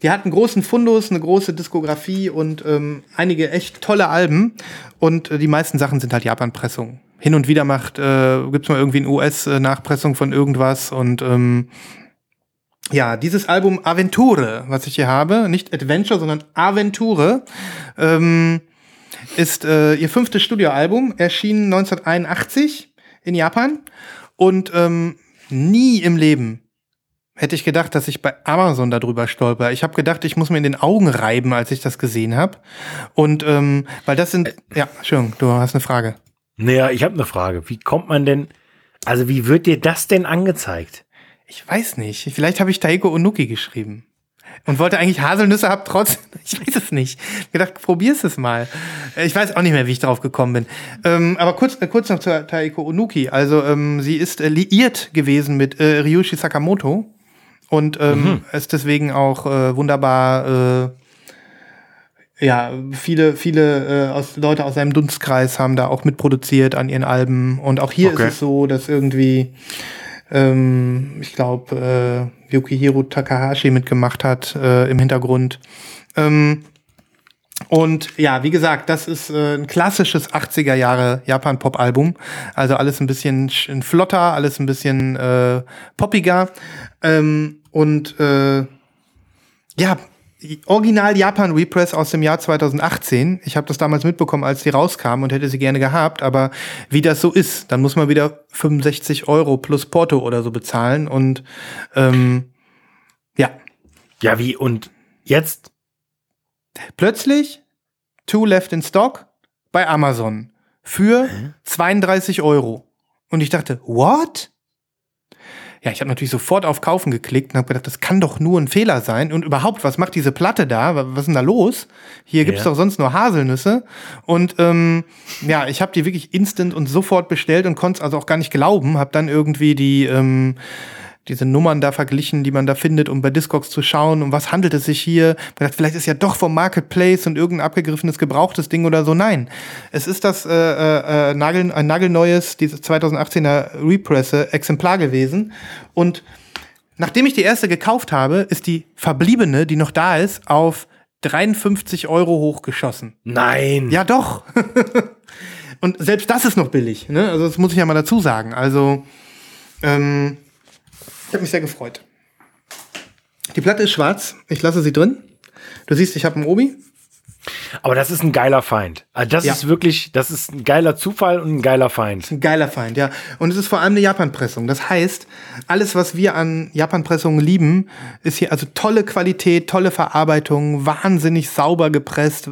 die hat einen großen Fundus, eine große Diskografie und ähm, einige echt tolle Alben. Und äh, die meisten Sachen sind halt Japan-Pressungen. Hin und wieder macht, äh, gibt's mal irgendwie eine US-Nachpressung von irgendwas. Und ähm, ja, dieses Album Aventure, was ich hier habe, nicht Adventure, sondern Aventure, ähm, ist äh, ihr fünftes Studioalbum, erschienen 1981 in Japan. Und ähm, nie im Leben hätte ich gedacht, dass ich bei Amazon darüber stolper. Ich habe gedacht, ich muss mir in den Augen reiben, als ich das gesehen habe. Und ähm, weil das sind, ja, Entschuldigung, du hast eine Frage. Naja, ich habe eine Frage. Wie kommt man denn, also wie wird dir das denn angezeigt? Ich weiß nicht. Vielleicht habe ich Taiko Onuki geschrieben. Und wollte eigentlich Haselnüsse haben, trotzdem. (laughs) Ich weiß es nicht. Ich gedacht, probier's es mal. Ich weiß auch nicht mehr, wie ich drauf gekommen bin. Ähm, aber kurz, äh, kurz noch zu Taiko Onuki. Also, ähm, sie ist äh, liiert gewesen mit äh, Ryushi Sakamoto. Und ähm, ist deswegen auch äh, wunderbar. Äh, ja, viele, viele äh, aus, Leute aus seinem Dunstkreis haben da auch mitproduziert an ihren Alben. Und auch hier Okay. ist es so, dass irgendwie ähm, ich glaube, äh, Yukihiro Takahashi mitgemacht hat äh, im Hintergrund. Ähm, und ja, wie gesagt, das ist äh, ein klassisches 80er Jahre Japan-Pop-Album. Also alles ein bisschen sch- flotter, alles ein bisschen äh, poppiger. Ähm, und äh, ja, Original Japan Repress aus dem Jahr 2018. Ich habe das damals mitbekommen, als die rauskam und hätte sie gerne gehabt. Aber wie das so ist, dann muss man wieder 65 Euro plus Porto oder so bezahlen. Und ähm, ja, Ja, wie, und jetzt? plötzlich Two Left in Stock bei Amazon für 32 Euro. Und ich dachte, what? Ja, ich habe natürlich sofort auf Kaufen geklickt und habe gedacht, das kann doch nur ein Fehler sein. Und überhaupt, was macht diese Platte da? Was ist denn da los? Hier gibt's Ja. doch sonst nur Haselnüsse. Und ähm, ja, ich habe die wirklich instant und sofort bestellt und konnte es also auch gar nicht glauben. Habe dann irgendwie die ähm, diese Nummern da verglichen, die man da findet, um bei Discogs zu schauen, um was handelt es sich hier. Vielleicht ist ja doch vom Marketplace und irgendein abgegriffenes, gebrauchtes Ding oder so. Nein, es ist das äh, äh, äh, Nagel, ein nagelneues, dieses 2018er Represse Exemplar gewesen. Und nachdem ich die erste gekauft habe, ist die verbliebene, die noch da ist, auf 53 Euro hochgeschossen. Nein. Ja, doch. (laughs) Und selbst das ist noch billig. Ne? Also das muss ich ja mal dazu sagen. Also ähm, ich habe mich sehr gefreut. Die Platte ist schwarz. Ich lasse sie drin. Du siehst, ich habe einen Obi. Aber das ist ein geiler Feind. Also das Ja. ist wirklich, das ist ein geiler Zufall und ein geiler Feind. Ein geiler Feind, ja. Und es ist vor allem eine Japan-Pressung. Das heißt, alles, was wir an Japan-Pressungen lieben, ist hier also tolle Qualität, tolle Verarbeitung, wahnsinnig sauber gepresst.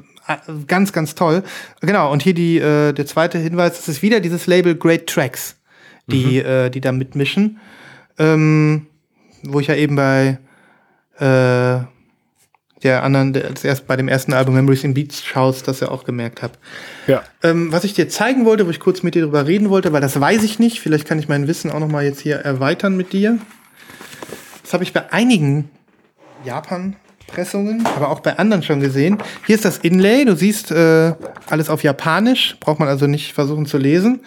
Ganz, ganz toll. Genau, und hier die, äh, der zweite Hinweis, das ist wieder dieses Label Great Tracks, die, äh, die da mitmischen. Ähm, wo ich ja eben bei äh, der anderen, der, das erst bei dem ersten Album Memories in Beats House, das ja auch gemerkt habe. Ja. Ähm, was ich dir zeigen wollte, wo ich kurz mit dir drüber reden wollte, weil das weiß ich nicht, vielleicht kann ich mein Wissen auch noch mal jetzt hier erweitern mit dir. Das habe ich bei einigen Japan-Pressungen, aber auch bei anderen schon gesehen. Hier ist das Inlay, du siehst äh, alles auf Japanisch, braucht man also nicht versuchen zu lesen.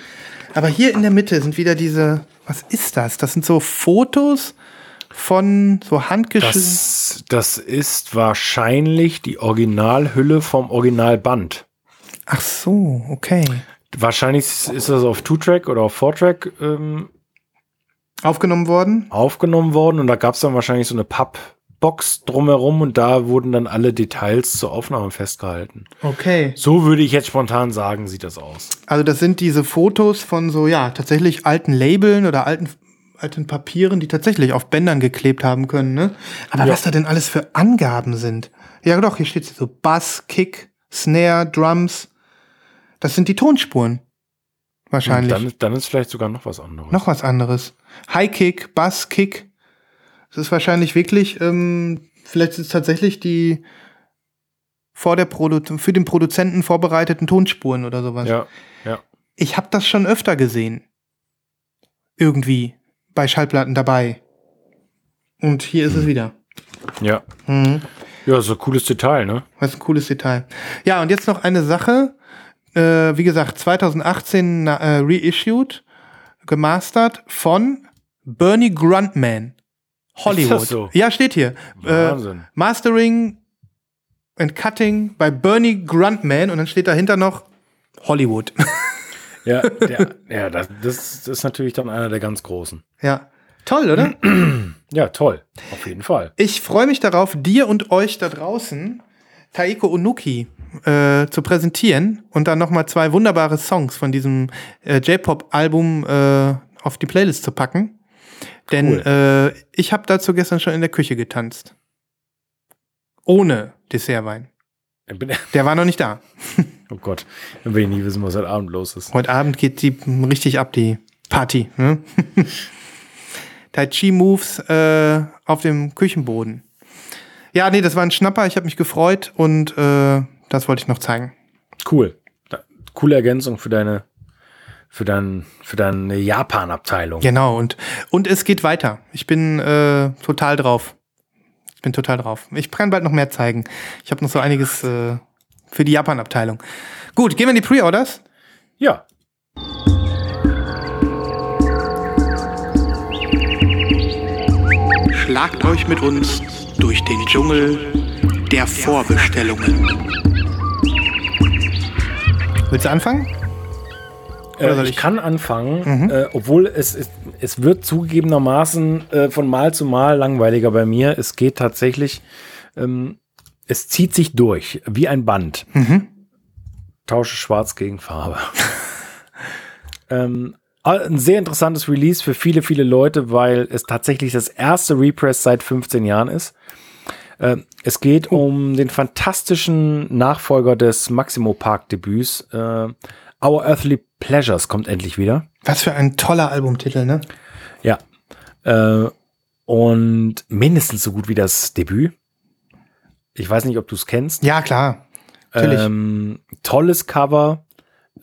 Aber hier in der Mitte sind wieder diese, was ist das? Das sind so Fotos von so handgeschrieben. Das, das ist wahrscheinlich die Originalhülle vom Originalband. Ach so, okay. Wahrscheinlich ist das auf Two-Track oder auf Four-Track ähm, Aufgenommen worden. aufgenommen worden und da gab es dann wahrscheinlich so eine Pappbox drumherum und da wurden dann alle Details zur Aufnahme festgehalten. Okay. So würde ich jetzt spontan sagen, sieht das aus. Also das sind diese Fotos von so, ja, tatsächlich alten Labeln oder alten, alten Papieren, die tatsächlich auf Bändern geklebt haben können, ne? Aber Ja. was da denn alles für Angaben sind. Ja doch, hier steht so Bass, Kick, Snare, Drums. Das sind die Tonspuren. Wahrscheinlich. Dann, dann ist vielleicht sogar noch was anderes. Noch was anderes. High Kick, Bass, Kick. Das ist wahrscheinlich wirklich, ähm, vielleicht ist es tatsächlich die vor der Produ für den Produzenten vorbereiteten Tonspuren oder sowas. Ja, ja. Ich habe das schon öfter gesehen. Irgendwie bei Schallplatten dabei. Und hier ist es wieder. Ja. Mhm. Ja, so ein cooles Detail, ne? Das ist ein cooles Detail. Ja, und jetzt noch eine Sache. Äh, wie gesagt, 2018 na- äh, reissued, gemastert von Bernie Gruntman. Hollywood. So? Ja, steht hier. Äh, Wahnsinn. Mastering and Cutting bei Bernie Gruntman und dann steht dahinter noch Hollywood. (laughs) Ja, (laughs) der, ja das, das ist natürlich dann einer der ganz großen. ja. Toll, oder? (clears throat) Ja, toll. Auf jeden Fall. Ich freue mich darauf, dir und euch da draußen Taiko Onuki äh, zu präsentieren und dann nochmal zwei wunderbare Songs von diesem äh, J-Pop-Album äh, auf die Playlist zu packen. Denn Cool. äh, ich habe dazu gestern schon in der Küche getanzt. Ohne Dessertwein. Der war noch nicht da. (laughs) oh Gott, dann will ich nie wissen, was heute Abend los ist. Heute Abend geht die richtig ab, die Party. Ne? (laughs) tai Chi Moves äh, auf dem Küchenboden. Ja, nee, das war ein Schnapper. Ich habe mich gefreut und äh, das wollte ich noch zeigen. Cool. Coole Ergänzung für deine, für dein, für deine Japan-Abteilung. Genau, und, und es geht weiter. Ich bin äh, total drauf. Ich bin total drauf. Ich kann bald noch mehr zeigen. Ich habe noch so einiges äh, für die Japan-Abteilung. Gut, gehen wir in die Pre-Orders. Ja. Schlagt euch mit uns durch den Dschungel der Vorbestellungen. Willst du anfangen? Äh, ich ich? kann anfangen, äh, obwohl es, es, es wird zugegebenermaßen äh, von Mal zu Mal langweiliger bei mir. Es geht tatsächlich, ähm, es zieht sich durch, wie ein Band. Tausche Schwarz gegen Farbe. (laughs) ähm, ein sehr interessantes Release für viele, viele Leute, weil es tatsächlich das erste Repress seit 15 Jahren ist. Ähm, es geht um den fantastischen Nachfolger des Maximo Park Debüts. Äh, Our Earthly Pleasures kommt endlich wieder. Was für ein toller Albumtitel, ne? Ja. Äh, und mindestens so gut wie das Debüt. Ich weiß nicht, ob du es kennst. Ja, klar. Natürlich. Ähm, tolles Cover.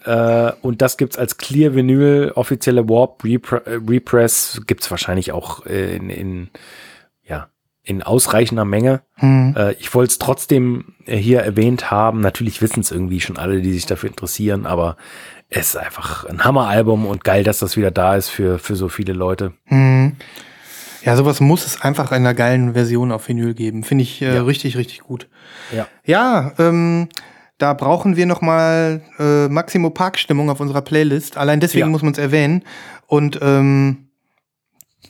Äh, und das gibt's als Clear Vinyl, offizielle Warp Repre äh, Repress. Gibt's wahrscheinlich auch äh, in, in, in ausreichender Menge. Hm. Äh, ich wollte es trotzdem äh, hier erwähnt haben. Natürlich wissen es irgendwie schon alle, die sich dafür interessieren, aber es ist einfach ein Hammeralbum und geil, dass das wieder da ist für, für so viele Leute. Hm. Ja, sowas muss es einfach in einer geilen Version auf Vinyl geben. Finde ich äh, Ja. richtig, richtig gut. Ja. Ja, ähm, da brauchen wir noch mal äh, Maximo Park Stimmung auf unserer Playlist. Allein deswegen Ja. muss man es erwähnen. Und ähm,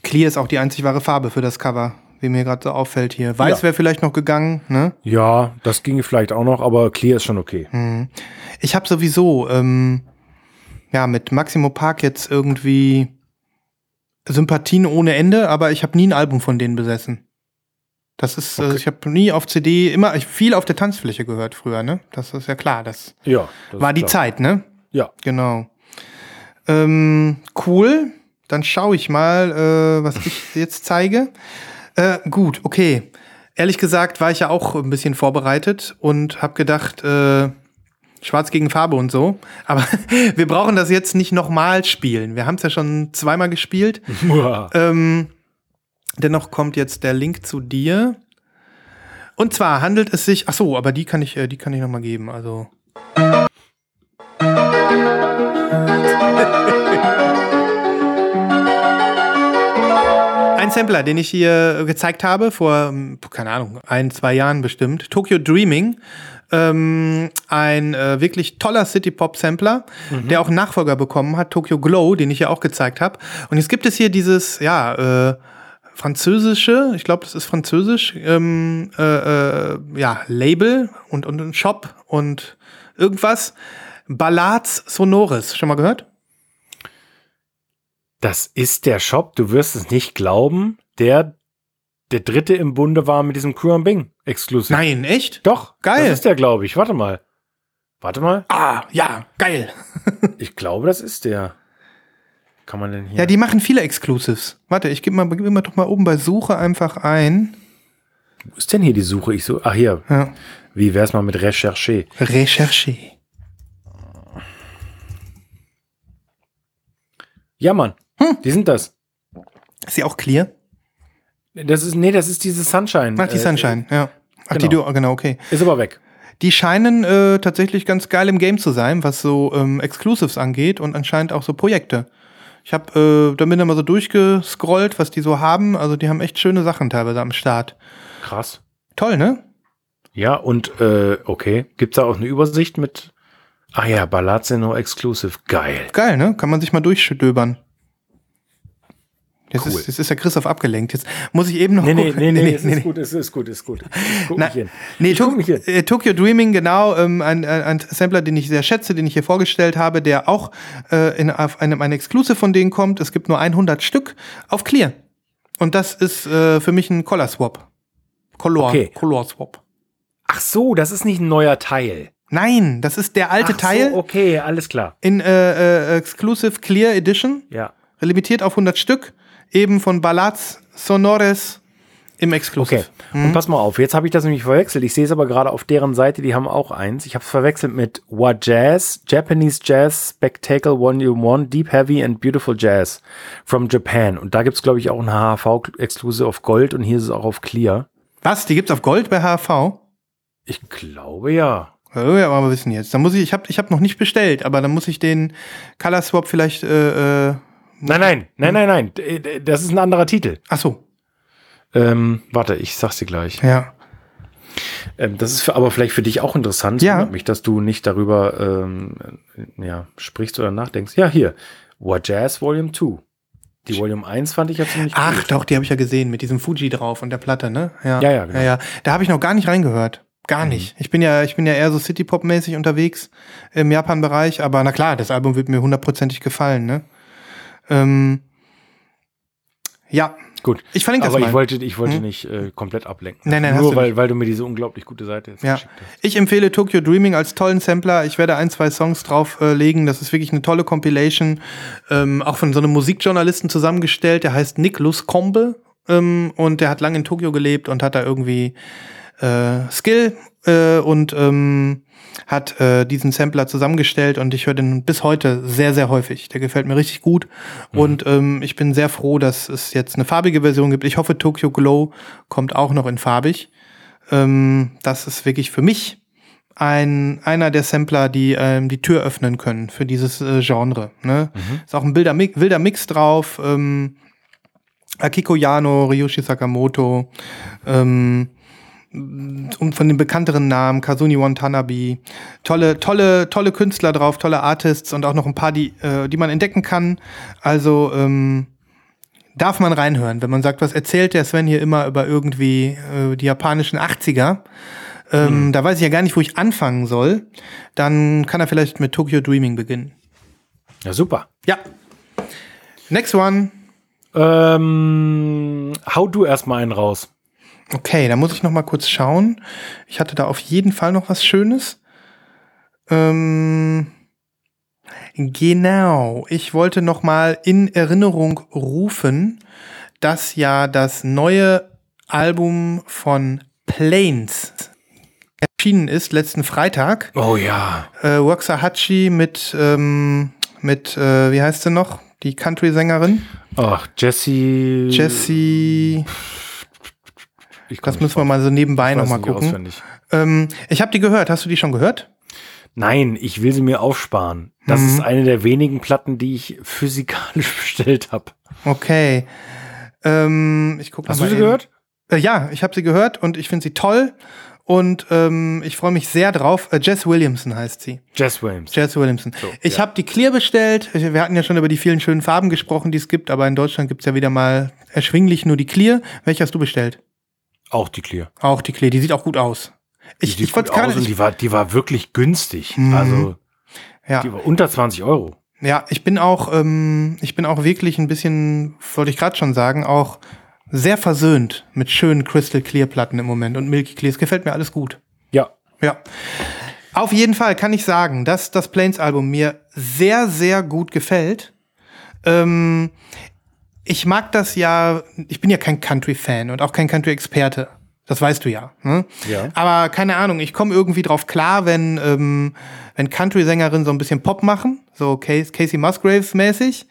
Clear ist auch die einzig wahre Farbe für das Cover, wie mir gerade so auffällt hier. Weiß Ja. wäre vielleicht noch gegangen, ne? Ja, das ginge vielleicht auch noch, aber Clear ist schon okay. Hm. Ich habe sowieso ähm, ja mit Maximo Park jetzt irgendwie Sympathien ohne Ende, aber ich habe nie ein Album von denen besessen. Das ist, äh, Okay. ich habe nie auf CD, immer ich viel auf der Tanzfläche gehört früher, ne? Das ist ja klar, das Ja. das war die klar. Zeit, ne? Ja. Genau. Ähm, cool. Dann schaue ich mal, äh, was ich jetzt zeige. Äh, gut, okay. Ehrlich gesagt war ich ja auch ein bisschen vorbereitet und habe gedacht, äh, Schwarz gegen Farbe und so. Aber (laughs) wir brauchen das jetzt nicht nochmal spielen. Wir haben es ja schon zweimal gespielt. (laughs) Ähm, dennoch kommt jetzt der Link zu dir. Und zwar handelt es sich, ach so, aber die kann ich, äh, die kann ich noch mal geben. Also (laughs) Sampler, den ich hier gezeigt habe vor, ähm, keine Ahnung, ein, zwei Jahren bestimmt. Tokyo Dreaming. Ähm, ein äh, wirklich toller City-Pop-Sampler, der auch einen Nachfolger bekommen hat, Tokyo Glow, den ich ja auch gezeigt habe. Und jetzt gibt es hier dieses, ja, äh, französische, ich glaube, das ist französisch, ähm, äh, äh, ja, Label und, und ein Shop und irgendwas. Ballades Sonores, schon mal gehört? Das ist der Shop, du wirst es nicht glauben, der der dritte im Bunde war mit diesem Kuan Bing Exclusive. Nein, echt? Doch, Geil. Das ist der, glaube ich. Warte mal. Warte mal. Ah, ja, geil. (laughs) Ich glaube, das ist der. Kann man denn hier? Ja, die machen viele Exclusives. Warte, ich gebe mal, gib mal doch mal oben bei Suche einfach ein. Wo ist denn hier die Suche? Ich so, ach hier. Ja. Wie wär's mal mit Recherché? Recherche. Ja, Mann. Hm. Die sind das. Ist sie auch clear? Das ist, nee, das ist diese Sunshine. Ach, die Äh, Sunshine, ja. Ach, die genau. du, genau, okay. Ist aber weg. Die scheinen äh, tatsächlich ganz geil im Game zu sein, was so ähm, Exclusives angeht und anscheinend auch so Projekte. Ich habe äh, da bin mal so durchgescrollt, was die so haben. Also die haben echt schöne Sachen teilweise am Start. Krass. Toll, ne? Ja, und äh, okay. Gibt's da auch eine Übersicht mit. Ah ja, Ballazino Exclusive. Geil. Geil, ne? Kann man sich mal durchstöbern. Jetzt, Cool. ist, jetzt ist der Christoph abgelenkt. Jetzt muss ich eben noch Nee, nee, gucken. nee, nee, (laughs) es ist gut, es ist gut, es ist gut. Guck Na, nicht hin. Nee, guck nicht hin. äh, Tokyo Dreaming, genau, ähm, ein, ein, ein Sampler, den ich sehr schätze, den ich hier vorgestellt habe, der auch äh, in, auf einem ein Exclusive von denen kommt. Es gibt nur 100 Stück auf Clear. Und das ist äh, für mich ein Color Swap. Color, Okay. Color Swap. Ach so, das ist nicht ein neuer Teil. Nein, das ist der alte Ach Teil So, okay, alles klar. in äh, äh, Exclusive Clear Edition, Ja. limitiert auf 100 Stück, eben von Ballats Sonores im Exclusive. Okay. Und pass mal auf, jetzt habe ich das nämlich verwechselt. Ich sehe es aber gerade auf deren Seite, die haben auch eins. Ich habe es verwechselt mit What Jazz, Japanese Jazz Spectacle Volume 1, Deep Heavy and Beautiful Jazz from Japan. Und da gibt es, glaube ich, auch ein HHV-Exclusive auf Gold und hier ist es auch auf Clear. Was? Die gibt's auf Gold bei HV? Ich glaube ja. Ja, ja, aber wir wissen jetzt. Dann muss ich, ich habe ich hab noch nicht bestellt, aber dann muss ich den Color Swap vielleicht, äh, äh, Nein, nein, nein, nein, nein. Das ist ein anderer Titel. ach so, Ähm, warte, ich sag's dir gleich. ja. Ähm, das ist für, aber vielleicht für dich auch interessant. Ja. Mich, dass du nicht darüber ähm, äh, ja, sprichst oder nachdenkst. Ja, hier. What Jazz Volume 2. Die Volume 1 fand ich ja ziemlich Ach gut. doch, die habe ich ja gesehen mit diesem Fuji drauf und der Platte, ne? Ja, ja, genau. ja, ja. Da habe ich noch gar nicht reingehört. Gar nicht. Ich bin ja, ich bin ja eher so City-Pop-mäßig unterwegs im Japan-Bereich, aber na klar, das Album wird mir hundertprozentig gefallen, ne? Ähm, ja, Gut. ich verlinke das Aber mal. ich wollte, ich wollte Hm? nicht äh, komplett ablenken. Nein, nein, Nur weil, nicht. weil du mir diese unglaublich gute Seite jetzt Ja, geschickt hast. ich empfehle Tokyo Dreaming als tollen Sampler. Ich werde ein, zwei Songs drauflegen. Äh, das ist wirklich eine tolle Compilation. Ähm, auch von so einem Musikjournalisten zusammengestellt. Der heißt Nick Luskombe. Ähm, und der hat lange in Tokio gelebt und hat da irgendwie äh, Skill äh, und ähm, hat äh, diesen Sampler zusammengestellt und ich höre den bis heute sehr, sehr häufig. Der gefällt mir richtig gut und ähm, ich bin sehr froh, dass es jetzt eine farbige Version gibt. Ich hoffe, Tokyo Glow kommt auch noch in farbig. Ähm, das ist wirklich für mich ein, einer der Sampler, die ähm, die Tür öffnen können für dieses äh, Genre. Ne? Ist auch ein wilder, Mi wilder Mix drauf. Ähm, Akiko Yano, Ryushi Sakamoto, ähm, und von den bekannteren Namen, Kazuni Watanabe, tolle, tolle, tolle Künstler drauf, tolle Artists und auch noch ein paar, die, äh, die man entdecken kann. Also ähm, darf man reinhören, wenn man sagt, was erzählt der Sven hier immer über irgendwie äh, die japanischen 80er. Ähm, Da weiß ich ja gar nicht, wo ich anfangen soll. Dann kann er vielleicht mit Tokyo Dreaming beginnen. Ja, super. Ja. Next one. Ähm, hau du erstmal einen raus. Okay, da muss ich noch mal kurz schauen. Ich hatte da auf jeden Fall noch was Schönes. Ähm, genau, ich wollte noch mal in Erinnerung rufen, dass ja das neue Album von Planes erschienen ist letzten Freitag. Oh ja. Äh, Waxahachie mit ähm, mit äh, wie heißt sie noch? Die Country-Sängerin Ach, Jesse. Jessie. Ich Das müssen wir mal so nebenbei Ich noch weiß mal nicht gucken. Ähm, ich habe die gehört. Hast du die schon gehört? Nein, ich will sie mir aufsparen. Das Mhm. ist eine der wenigen Platten, die ich physikalisch (laughs) bestellt habe. Okay. Ähm, ich gucke Hast du sie gehört? Äh, ja, ich habe sie gehört und ich finde sie toll. Und ähm, ich freue mich sehr drauf. Äh, Jess Williamson heißt sie. Jess Williams. Jess Williamson. So, ich ja. habe die Clear bestellt. Wir hatten ja schon über die vielen schönen Farben gesprochen, die es gibt, aber in Deutschland gibt's ja wieder mal erschwinglich nur die Clear. Welche hast du bestellt? Auch die Clear. Auch die Clear. Die sieht auch gut aus. Die Ich, sieht ich gut aus und die war, die war wirklich günstig. Mhm. Also, Ja. die war unter 20 Euro. Ja, ich bin auch, ähm, ich bin auch wirklich ein bisschen, wollte ich gerade schon sagen, auch sehr versöhnt mit schönen Crystal Clear Platten im Moment und Milky Clear. Es gefällt mir alles gut. Ja. Ja. Auf jeden Fall kann ich sagen, dass das Plains Album mir sehr, sehr gut gefällt. Ähm, ich mag das ja, ich bin ja kein Country-Fan und auch kein Country-Experte. Das weißt du ja. Ne? Ja. Aber keine Ahnung, ich komme irgendwie drauf klar, wenn, ähm, wenn Country-Sängerinnen so ein bisschen Pop machen, so Casey, Casey Musgraves-mäßig.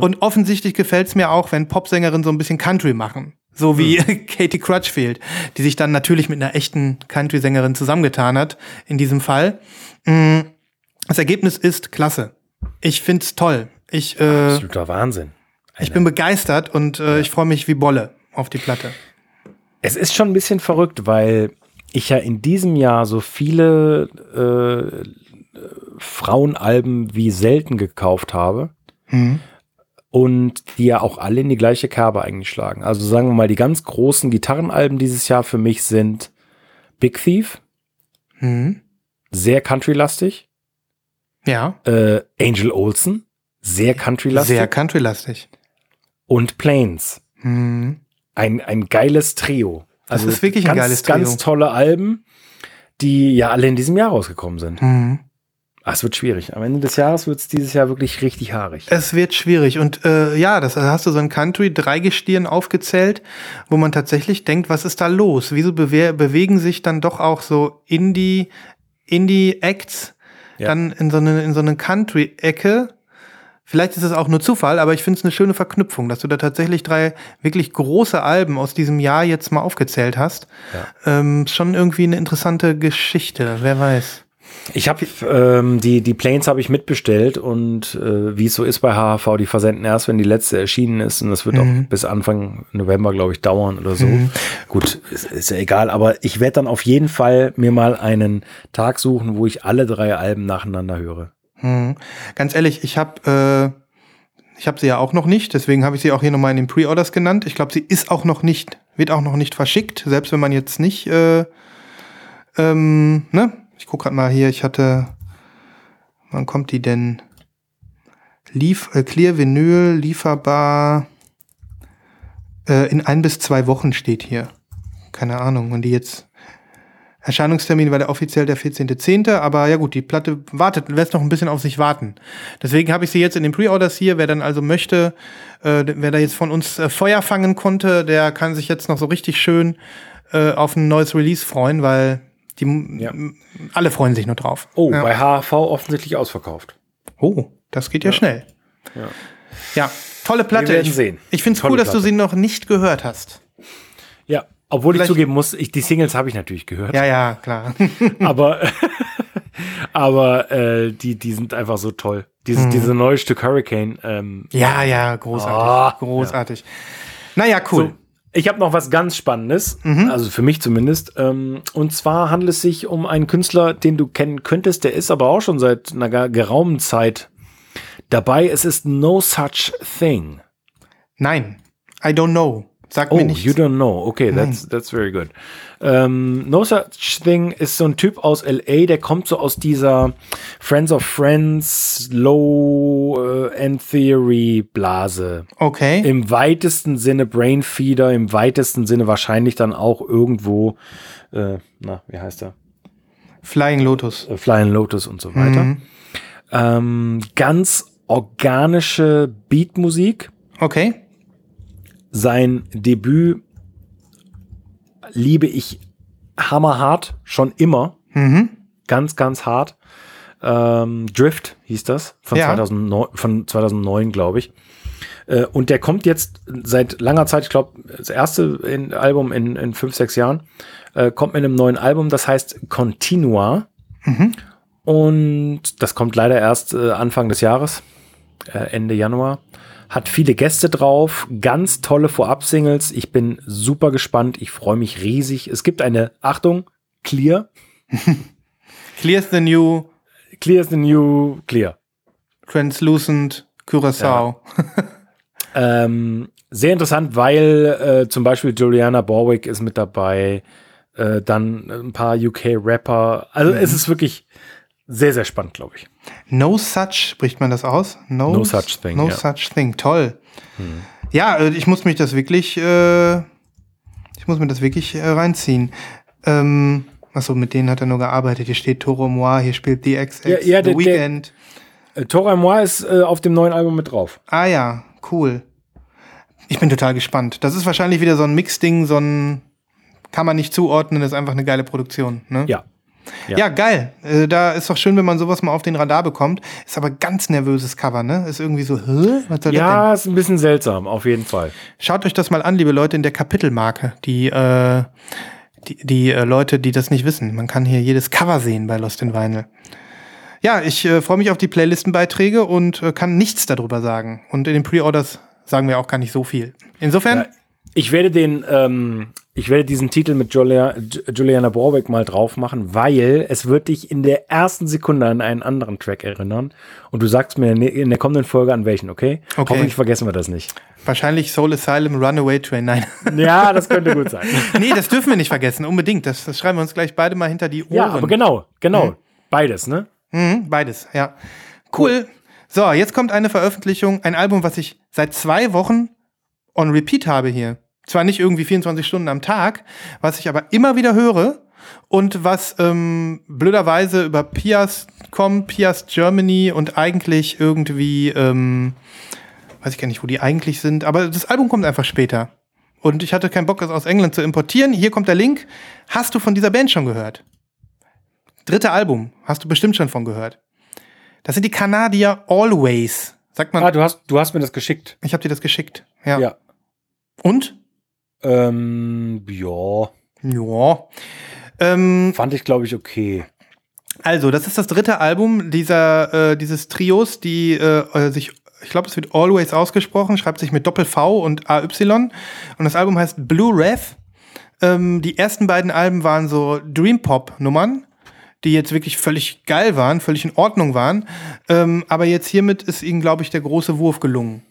Und offensichtlich gefällt es mir auch, wenn Popsängerinnen so ein bisschen Country machen. So wie (laughs) Katie Crutchfield, die sich dann natürlich mit einer echten Country-Sängerin zusammengetan hat, in diesem Fall. Mm, Das Ergebnis ist klasse. Ich find's toll. Ich, äh, Absoluter Wahnsinn. Ich bin begeistert und äh, ich freue mich wie Bolle auf die Platte. Es ist schon ein bisschen verrückt, weil ich ja in diesem Jahr so viele äh, Frauenalben wie selten gekauft habe. Und die ja auch alle in die gleiche Kerbe eigentlich schlagen. Also sagen wir mal, die ganz großen Gitarrenalben dieses Jahr für mich sind Big Thief, Mhm. sehr country-lastig. Ja, Äh, Angel Olsen, sehr country-lastig. sehr country-lastig. Und Plains. Mhm. Ein, ein geiles Trio. Also Das ist wirklich ein ganz, geiles Trio. Ganz tolle Alben, die ja alle in diesem Jahr rausgekommen sind. Mhm. Ah, es wird schwierig. Am Ende des Jahres wird es dieses Jahr wirklich richtig haarig. Es wird schwierig. Und äh, ja, das da hast du so ein Country-Dreigestirn aufgezählt, wo man tatsächlich denkt, was ist da los? Wieso bewe bewegen sich dann doch auch so Indie, Indie-Acts Ja. dann in so eine, in so eine Country-Ecke? Vielleicht ist es auch nur Zufall, aber ich finde es eine schöne Verknüpfung, dass du da tatsächlich drei wirklich große Alben aus diesem Jahr jetzt mal aufgezählt hast. Ähm, schon irgendwie eine interessante Geschichte, wer weiß. Ich habe ähm, die, die Planes habe ich mitbestellt und äh, wie es so ist bei HHV, die versenden erst, wenn die letzte erschienen ist und das wird auch bis Anfang November, glaube ich, dauern oder so. Gut, ist, ist ja egal, aber ich werde dann auf jeden Fall mir mal einen Tag suchen, wo ich alle drei Alben nacheinander höre. Hm. Ganz ehrlich, ich habe äh, ich sie ja auch noch nicht, deswegen habe ich sie auch hier nochmal in den Pre-Orders genannt. Ich glaube, sie ist auch noch nicht, wird auch noch nicht verschickt, selbst wenn man jetzt nicht, äh, ähm, ne? Ich gucke gerade mal hier, ich hatte, wann kommt die denn? Lief, äh, Clear Vinyl, lieferbar äh, in ein bis zwei Wochen steht hier. Keine Ahnung, wenn die jetzt Erscheinungstermin war der offiziell der 14.10., aber ja gut, die Platte wartet, lässt noch ein bisschen auf sich warten. Deswegen habe ich sie jetzt in den Pre-Orders hier. Wer dann also möchte, äh, wer da jetzt von uns äh, Feuer fangen konnte, der kann sich jetzt noch so richtig schön äh, auf ein neues Release freuen, weil die Ja. alle freuen sich nur drauf. Oh, ja. bei HHV offensichtlich ausverkauft. oh das geht ja, schnell. Ja. Ja, tolle Platte. Wir werden ich sehen. ich finde es cool, dass du sie noch nicht gehört hast. Ja, obwohl ich Vielleicht- zugeben muss, ich, die Singles habe ich natürlich gehört. Ja, ja, klar. (laughs) aber (laughs) aber äh, die, die sind einfach so toll. Dieses, Diese neue Stück Hurricane. Ähm, ja, ja, großartig. Ah, großartig. Naja, cool. so, Ich habe noch was ganz Spannendes, Mhm. also für mich zumindest. Ähm, und zwar handelt es sich um einen Künstler, den du kennen könntest. Der ist aber auch schon seit einer geraumen Zeit dabei. Es ist No Such Thing. Nein, I don't know. Sag Oh, mir nicht. you don't know. Okay, that's, that's very good. Ähm, no Such Thing ist so ein Typ aus LA, der kommt so aus dieser Friends of Friends Low äh, End Theory Blase. Okay. Im weitesten Sinne Brainfeeder, im weitesten Sinne wahrscheinlich dann auch irgendwo, äh, na, wie heißt er? Flying Lotus. Äh, Flying Lotus und so weiter. Mhm. Ähm, ganz organische Beatmusik. Okay. Sein Debüt liebe ich hammerhart, schon immer. Mhm. Ganz, ganz hart. Ähm, Drift hieß das, von, Ja. 2009, von 2009, glaube ich. Äh, und der kommt jetzt seit langer Zeit, ich glaube, das erste in, Album in, in fünf, sechs Jahren, äh, kommt mit einem neuen Album, das heißt Continua. Und das kommt leider erst äh, Anfang des Jahres, äh, Ende Januar. Hat viele Gäste drauf, ganz tolle Vorab-Singles. Ich bin super gespannt, ich freue mich riesig. Es gibt eine, Achtung, Clear. (laughs) Clear's the New, Clear is the new Clear. Translucent, Curaçao. (laughs) Ähm, sehr interessant, weil äh, zum Beispiel Juliana Borwick ist mit dabei, äh, dann ein paar UK-Rapper. Also es ist wirklich sehr, sehr spannend, glaube ich. No Such, spricht man das aus? No Such Thing, No ja. Such Thing, toll. Ja, äh, ich muss mich das wirklich, äh, ich muss mir das wirklich äh, reinziehen. Ähm, achso, mit denen hat er nur gearbeitet. Hier steht Toro Moi, hier spielt DXX, Ja, ja, The der- der- Weeknd. Äh, Tora Moi ist äh, auf dem neuen Album mit drauf. Ah ja, cool. Ich bin total gespannt. Das ist wahrscheinlich wieder so ein Mix-Ding, so ein kann man nicht zuordnen, ist einfach eine geile Produktion. Ne? Ja. Ja, geil. Äh, da ist doch schön, wenn man sowas mal auf den Radar bekommt. Ist aber ganz nervöses Cover, ne? Ist irgendwie so, hä? Was soll? Ja, ist ein bisschen seltsam, auf jeden Fall. Schaut euch das mal an, liebe Leute, in der Kapitelmarke. Die, äh, die, die äh, Leute, die das nicht wissen. Man kann hier jedes Cover sehen bei Lost in Vinyl. Ja, ich äh, freue mich auf die Playlistenbeiträge und äh, kann nichts darüber sagen. Und in den Pre-Orders sagen wir auch gar nicht so viel. Insofern, Ja, ich werde den, ähm, ich werde diesen Titel mit Julia, Ju- Juliana Borwick mal drauf machen, weil es wird dich in der ersten Sekunde an einen anderen Track erinnern. Und du sagst mir in der kommenden Folge an welchen, okay? Okay. Hoffentlich vergessen wir das nicht. wahrscheinlich Soul Asylum Runaway Train. Nein. (laughs) Ja, das könnte gut sein. (laughs) nee, das dürfen wir nicht vergessen, unbedingt. Das, das schreiben wir uns gleich beide mal hinter die Ohren. ja, aber genau, genau. Beides, ne? Mhm, beides, ja. Cool. So, jetzt kommt eine Veröffentlichung, ein Album, was ich seit zwei Wochen on repeat habe hier. Zwar nicht irgendwie 24 Stunden am Tag, was ich aber immer wieder höre und was ähm, blöderweise über Pias kommt, Pias Germany und eigentlich irgendwie, ähm, weiß ich gar nicht, wo die eigentlich sind, aber das Album kommt einfach später. Und ich hatte keinen Bock, es aus England zu importieren. Hier kommt der Link. Hast du von dieser Band schon gehört? Dritte Album, hast du bestimmt schon von gehört. Das sind die Kanadier Always. Sagt man, Ah, du hast, du hast mir das geschickt. ich habe dir das geschickt. Ja. Ja. Und? Ähm, ja, Ja. Ähm, fand ich, glaube ich, okay. also, das ist das dritte Album dieser, äh, dieses Trios, die äh, äh, sich, ich glaube, es wird Always ausgesprochen, schreibt sich mit Doppel-V und AY. Und das Album heißt Blue Rev. Ähm, die ersten beiden Alben waren so Dream Pop-Nummern, die jetzt wirklich völlig geil waren, völlig in Ordnung waren. Ähm, aber jetzt hiermit ist ihnen, glaube ich, der große Wurf gelungen.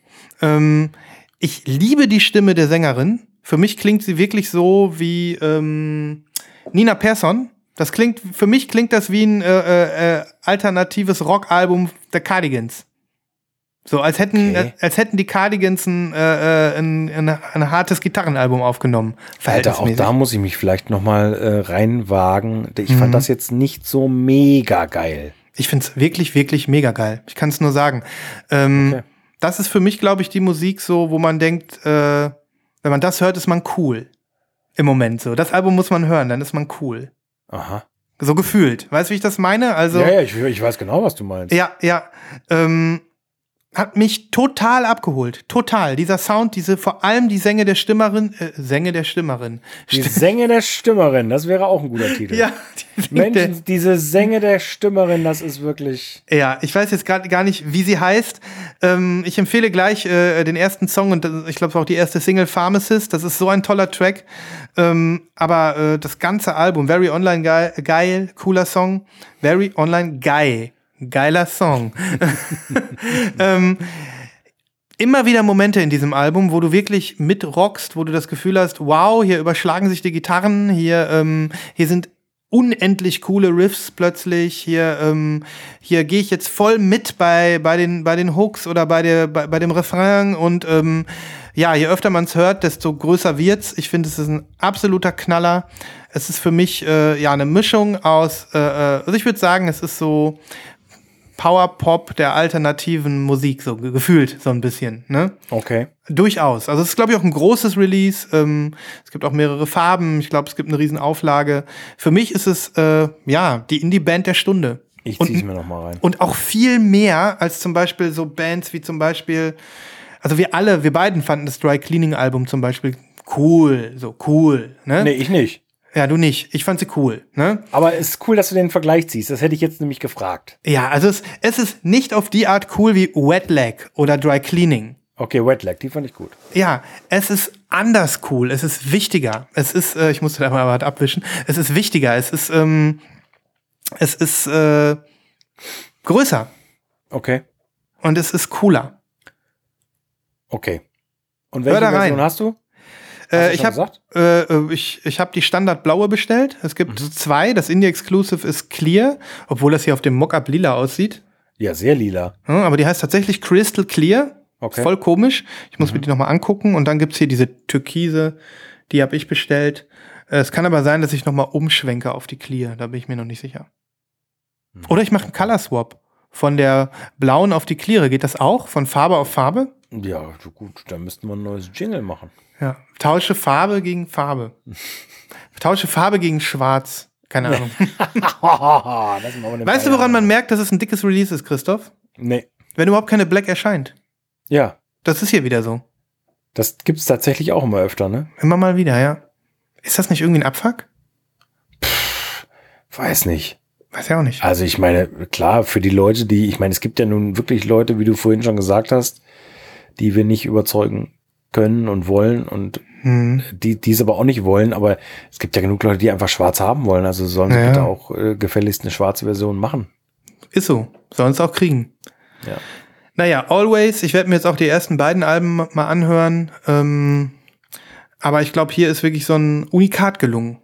Ähm, ich liebe die Stimme der Sängerin. Für mich klingt sie wirklich so wie ähm, Nina Persson. Das klingt, für mich klingt das wie ein äh, äh, äh, alternatives Rockalbum der Cardigans. So, als hätten, Okay. äh, als hätten die Cardigans ein, äh, äh, ein, ein, ein hartes Gitarrenalbum aufgenommen. Alter, auch da muss ich mich vielleicht noch mal äh, reinwagen. Ich Mhm. fand das jetzt nicht so mega geil. Ich find's wirklich, wirklich mega geil. Ich kann es nur sagen. Ähm, Okay. Das ist für mich, glaube ich, die Musik so, wo man denkt, äh, wenn man das hört, ist man cool. Im Moment so. Das Album muss man hören, dann ist man cool. Aha. So gefühlt. Weißt du, wie ich das meine? Also, ja, ja, ich, ich weiß genau, was du meinst. ja, ja. Ähm, hat mich total abgeholt. Total. Dieser Sound, diese, vor allem die Sänge der Stimmerin, äh, Sänge der Stimmerin. Die Sänge der Stimmerin, das wäre auch ein guter (laughs) Titel. Ja, die Mensch, der, diese Sänge der Stimmerin, das ist wirklich. ja, ich weiß jetzt gerade gar nicht, wie sie heißt. Ähm, ich empfehle gleich äh, den ersten Song und das, ich glaube, es war auch die erste Single Pharmacist. Das ist so ein toller Track. Ähm, aber äh, das ganze Album, Very Online geil, geil, cooler Song. Very Online geil. Geiler Song. (laughs) ähm, immer wieder Momente in diesem Album, wo du wirklich mitrockst, wo du das Gefühl hast, wow, hier überschlagen sich die Gitarren, hier, ähm, hier sind unendlich coole Riffs plötzlich. Hier, ähm, hier gehe ich jetzt voll mit bei, bei, den, bei den Hooks oder bei, der, bei, bei dem Refrain und ähm, ja, je öfter man es hört, desto größer wird's. Ich finde, es ist ein absoluter Knaller. Es ist für mich äh, ja eine Mischung aus, äh, äh also ich würde sagen, es ist so Power-Pop der alternativen Musik, so ge- gefühlt so ein bisschen. Ne? Okay. Durchaus. Also es ist, glaube ich, auch ein großes Release. Ähm, es gibt auch mehrere Farben. Ich glaube, es gibt eine riesen Auflage. Für mich ist es äh, ja die Indie-Band der Stunde. Ich Und- zieh's mir noch mal rein. Und auch viel mehr als zum Beispiel so Bands wie zum Beispiel, also wir alle, wir beiden fanden das Dry Cleaning Album zum Beispiel cool, so cool. Ne? Nee, ich nicht. Ja, du nicht. Ich fand sie cool. Ne? Aber es ist cool, dass du den Vergleich ziehst. Das hätte ich jetzt nämlich gefragt. Ja, also es, es ist nicht auf die Art cool wie Wet Leg oder Dry Cleaning. Okay, Wet Leg, die fand ich gut. Ja, es ist anders cool. Es ist wichtiger. Es ist, äh, ich musste da mal was abwischen. Es ist wichtiger. Es ist, ähm, es ist äh, größer Okay, und es ist cooler. okay. Und welche. Version hast du? Äh, ich habe äh, äh, ich, ich hab die Standard blaue bestellt. Es gibt Mhm. zwei. Das Indie Exclusive ist clear, obwohl das hier auf dem Mockup lila aussieht. Ja, sehr lila. Ja, aber die heißt tatsächlich Crystal Clear. Okay. Voll komisch. Ich muss mir die nochmal angucken. Und dann gibt's hier diese Türkise, die habe ich bestellt. Äh, Es kann aber sein, dass ich nochmal umschwenke auf die Clear. Da bin ich mir noch nicht sicher. Oder ich mache einen Color Swap. Von der blauen auf die Clear. Geht das auch? Von Farbe auf Farbe? Ja, gut, dann müssten wir ein neues Jingle machen. Ja. Tausche Farbe gegen Farbe. (laughs) Tausche Farbe gegen Schwarz. Keine Ahnung. (laughs) Weißt du, woran man merkt, dass es ein dickes Release ist, Christoph? Nee. Wenn überhaupt keine Black erscheint. Ja, Das ist hier wieder so. das gibt's tatsächlich auch immer öfter, ne? Immer mal wieder, ja. Ist das nicht irgendwie ein Abfuck? Weiß nicht. Weiß ja auch nicht. Also ich meine, klar, für die Leute, die, ich meine, es gibt ja nun wirklich Leute, wie du vorhin schon gesagt hast, die wir nicht überzeugen können und wollen und Hm. die, die es aber auch nicht wollen, aber es gibt ja genug Leute, die einfach schwarz haben wollen, also sollen sie Ja. bitte auch äh, gefälligst eine schwarze Version machen. Ist so. Sollen es auch kriegen. Ja. Naja, Always. Ich werde mir jetzt auch die ersten beiden Alben mal anhören. Ähm, aber ich glaube, hier ist wirklich so ein Unikat gelungen.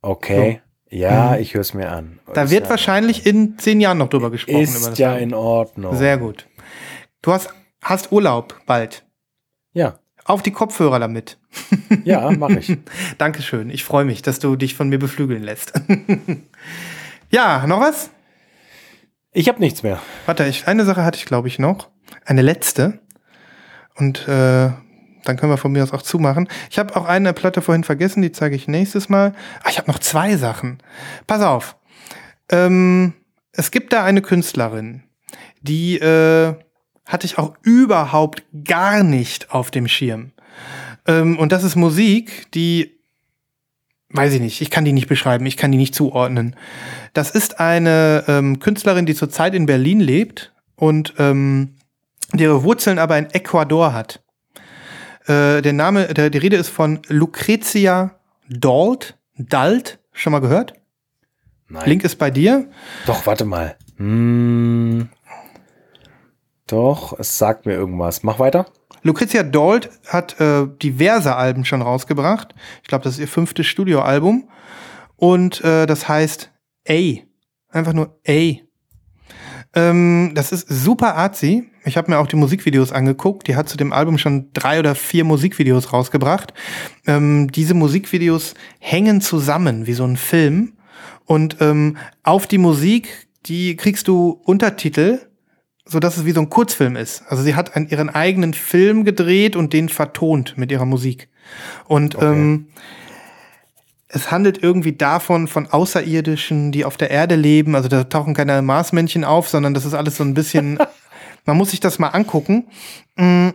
Okay. Ja, Mhm. ich höre es mir an. Da Ist wird ja, wahrscheinlich in zehn Jahren noch drüber gesprochen. ist ja Album. in Ordnung. Sehr gut. Du hast, hast Urlaub bald. Ja, Auf die Kopfhörer damit. ja, mache ich. (laughs) Dankeschön. Ich freue mich, dass du dich von mir beflügeln lässt. (laughs) ja, noch was? Ich habe nichts mehr. Warte, ich, eine Sache hatte ich, glaube ich, noch. Eine letzte. Und äh, dann können wir von mir aus auch zumachen. Ich habe auch eine Platte vorhin vergessen, die zeige ich nächstes Mal. Ah, ich habe noch zwei Sachen. Pass auf. Ähm, es gibt da eine Künstlerin, die äh, hatte ich auch überhaupt gar nicht auf dem Schirm. Ähm, und das ist Musik, die, weiß ich nicht, ich kann die nicht beschreiben, ich kann die nicht zuordnen. Das ist eine ähm, Künstlerin, die zurzeit in Berlin lebt und ähm, ihre Wurzeln aber in Ecuador hat. Äh, der Name, der, die Rede ist von Lucrezia Dalt. Dalt, schon mal gehört? Nein. Link ist bei dir. Doch, warte mal. Hm. Doch, es sagt mir irgendwas. Mach weiter. Lucrezia Dalt hat äh, diverse Alben schon rausgebracht. Ich glaube, das ist ihr fünftes Studioalbum. Und äh, das heißt A. Einfach nur A. Ähm, das ist super artsy. Ich habe mir auch die Musikvideos angeguckt. Die hat zu dem Album schon drei oder vier Musikvideos rausgebracht. Ähm, diese Musikvideos hängen zusammen wie so ein Film. Und ähm, auf die Musik, die kriegst du Untertitel, so dass es wie so ein Kurzfilm ist. Also sie hat einen, ihren eigenen Film gedreht und den vertont mit ihrer Musik. Und Okay. ähm, es handelt irgendwie davon, von Außerirdischen, die auf der Erde leben. Also da tauchen keine Marsmännchen auf, sondern das ist alles so ein bisschen, (laughs) Man muss sich das mal angucken. Mm,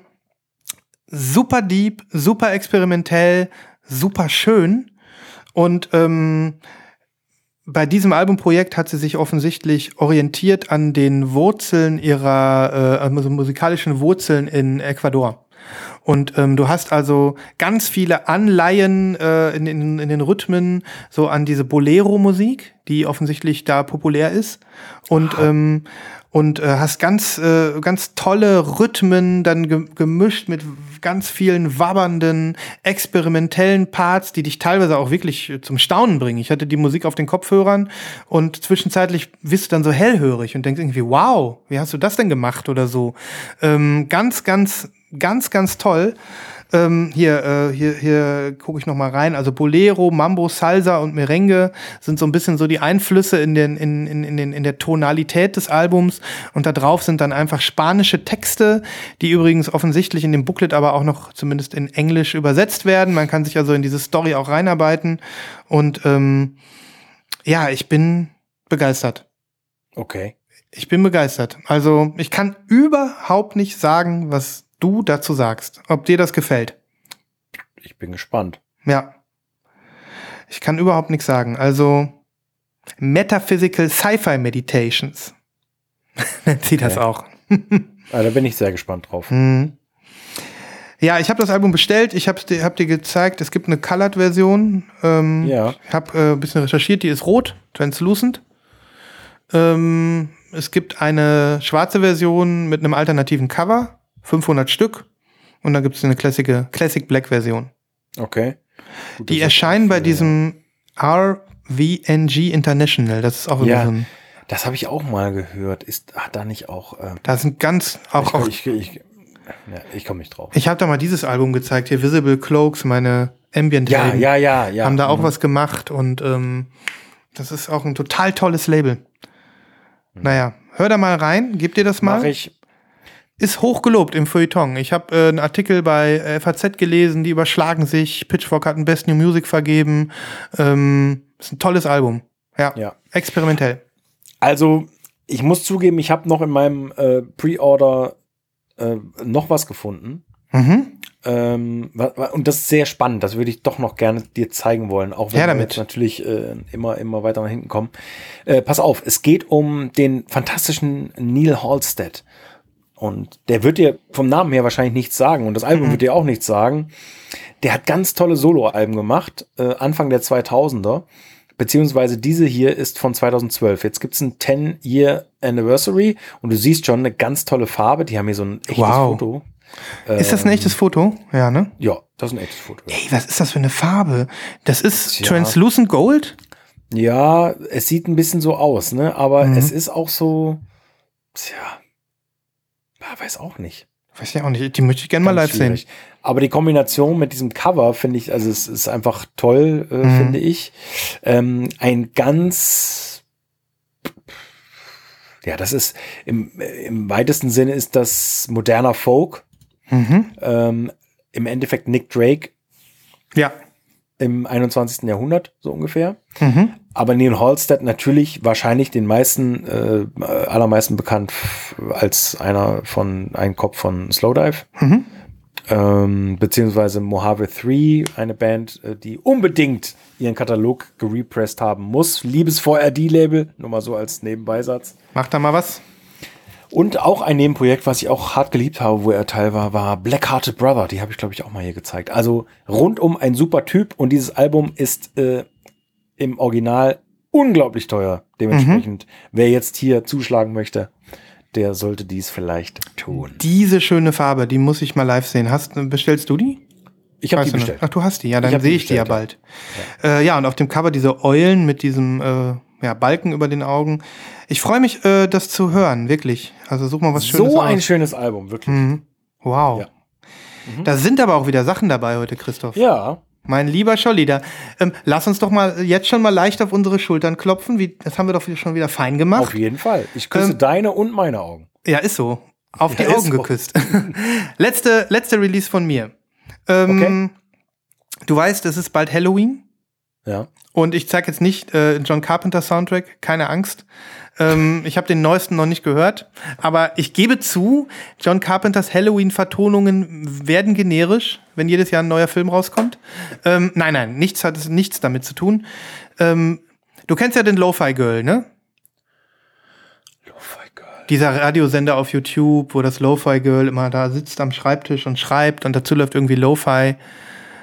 super deep, super experimentell, super schön. Und ähm, bei diesem Albumprojekt hat sie sich offensichtlich orientiert an den Wurzeln ihrer, äh, also musikalischen Wurzeln in Ecuador. Und ähm, du hast also ganz viele Anleihen äh, in, in, in den Rhythmen so an diese Bolero-Musik, die offensichtlich da populär ist. Und ähm, und äh, hast ganz äh, ganz tolle Rhythmen dann ge gemischt mit ganz vielen wabbernden experimentellen Parts, die dich teilweise auch wirklich zum Staunen bringen. Ich hatte die Musik auf den Kopfhörern und zwischenzeitlich wirst du dann so hellhörig und denkst irgendwie wow, wie hast du das denn gemacht oder so. Ähm, ganz ganz ganz ganz toll. Ähm, hier, äh, hier, hier gucke ich noch mal rein. Also Bolero, Mambo, Salsa und Merengue sind so ein bisschen so die Einflüsse in, den, in, in, in, den, in der Tonalität des Albums. Und da drauf sind dann einfach spanische Texte, die übrigens offensichtlich in dem Booklet aber auch noch zumindest in Englisch übersetzt werden. Man kann sich also in diese Story auch reinarbeiten. Und ähm, ja, ich bin begeistert. Okay. Ich bin begeistert. Also ich kann überhaupt nicht sagen, was du dazu sagst, ob dir das gefällt. Ich bin gespannt. Ja. Ich kann überhaupt nichts sagen. Also Metaphysical Sci-Fi Meditations. (laughs) Nennt sie das auch. Ah, da bin ich sehr gespannt drauf. Mhm. Ja, ich habe das Album bestellt. Ich habe dir, hab dir gezeigt, es gibt eine Colored-Version. Ähm, Ja. Ich habe äh, ein bisschen recherchiert. Die ist rot, translucent. Ähm, es gibt eine schwarze Version mit einem alternativen Cover, 500 Stück. Und dann gibt es eine Classic, Classic Black Version. Okay. Gut, Die erscheinen bei diesem RVNG International. Das ist auch Ja. so ein, Das habe ich auch mal gehört. Ist hat da nicht auch. Ähm, da sind ganz, auch, auch ich, ich, ich, ja, ich komme nicht drauf. ich habe da mal dieses Album gezeigt, hier Visible Cloaks, meine Ambient ja, ja, ja, ja. haben da auch Mhm. was gemacht und ähm, das ist auch ein total tolles Label. Naja, hör da mal rein, gib dir das mal. Mach ich. Ist hochgelobt im Feuilleton. Ich habe äh, einen Artikel bei äh, FAZ gelesen, die überschlagen sich. Pitchfork hat ein Best New Music vergeben. Ähm, ist ein tolles Album. Ja, Ja. experimentell. Also, ich muss zugeben, ich habe noch in meinem äh, Pre-Order äh, noch was gefunden. Mhm. Ähm, und das ist sehr spannend. Das würde ich doch noch gerne dir zeigen wollen, auch wenn Her wir jetzt natürlich äh, immer, immer weiter nach hinten kommen. Äh, pass auf, es geht um den fantastischen Neil Halstead. Und der wird dir vom Namen her wahrscheinlich nichts sagen. Und das Album wird dir auch nichts sagen. Der hat ganz tolle Soloalben gemacht, äh, Anfang der 2000er. Beziehungsweise diese hier ist von 2012. Jetzt gibt's ein 10-Year Anniversary und du siehst schon eine ganz tolle Farbe. Die haben hier so ein echtes Wow. Foto. Ist das ein Ähm, echtes Foto? Ja, ne? Ja, das ist ein echtes Foto. Ja. Ey, was ist das für eine Farbe? Das ist Tja. Translucent Gold? Ja, es sieht ein bisschen so aus, ne? Aber Mhm. es ist auch so, tja, ja, weiß auch nicht. Weiß ja auch nicht. Die möchte ich gerne mal live sehen. schwierig. Aber die Kombination mit diesem Cover finde ich, also es ist einfach toll, äh, Mhm. finde ich. Ähm, ein ganz, ja, das ist im, im weitesten Sinne ist das moderner Folk. Mhm. Ähm, Im Endeffekt Nick Drake Ja. im 21. Jahrhundert, so ungefähr. Mhm. Aber Neil Halstead natürlich wahrscheinlich den meisten, äh, allermeisten bekannt als einer von, ein Kopf von Slowdive. Mhm. Ähm, beziehungsweise Mojave 3, eine Band, äh, die unbedingt ihren Katalog gerepressed haben muss. Liebes VRD-Label, nur mal so als Nebenbeisatz. Mach da mal was. Und auch ein Nebenprojekt, was ich auch hart geliebt habe, wo er Teil war, war Blackhearted Brother. Die habe ich, glaube ich, auch mal hier gezeigt. Also rundum ein super Typ und dieses Album ist äh, im Original unglaublich teuer. Dementsprechend, wer jetzt hier zuschlagen möchte, der sollte dies vielleicht tun. Diese schöne Farbe, die muss ich mal live sehen. Hast, bestellst du die? Ich habe die bestellt. Ach, du hast die. Ja, dann sehe ich die ja bald. Ja. Äh, ja, und auf dem Cover diese Eulen mit diesem äh, ja, Balken über den Augen. Ich freue mich, äh, das zu hören, wirklich. Also such mal was Schönes so aus. ein schönes Album, wirklich. Mhm. Wow. Ja. Da sind aber auch wieder Sachen dabei heute, Christoph. Ja, Mein lieber Scholli, da, ähm, lass uns doch mal jetzt schon mal leicht auf unsere Schultern klopfen. Wie, das haben wir doch schon wieder fein gemacht. auf jeden Fall. Ich küsse Ähm, deine und meine Augen. Ja, ist so. Auf Ja, die Augen so. geküsst. (laughs) letzte, letzte Release von mir. Ähm, Du weißt, es ist bald Halloween. Ja. Und ich zeige jetzt nicht äh, John Carpenter Soundtrack, keine Angst. Ähm, ich habe den neuesten noch nicht gehört, aber ich gebe zu, John Carpenters Halloween-Vertonungen werden generisch, wenn jedes Jahr ein neuer Film rauskommt. Ähm, nein, nein, nichts hat nichts damit zu tun. Ähm, du kennst ja den Lo-Fi Girl, ne? Lo-Fi Girl. Dieser Radiosender auf YouTube, wo das Lo-Fi Girl immer da sitzt am Schreibtisch und schreibt und dazu läuft irgendwie Lo-Fi.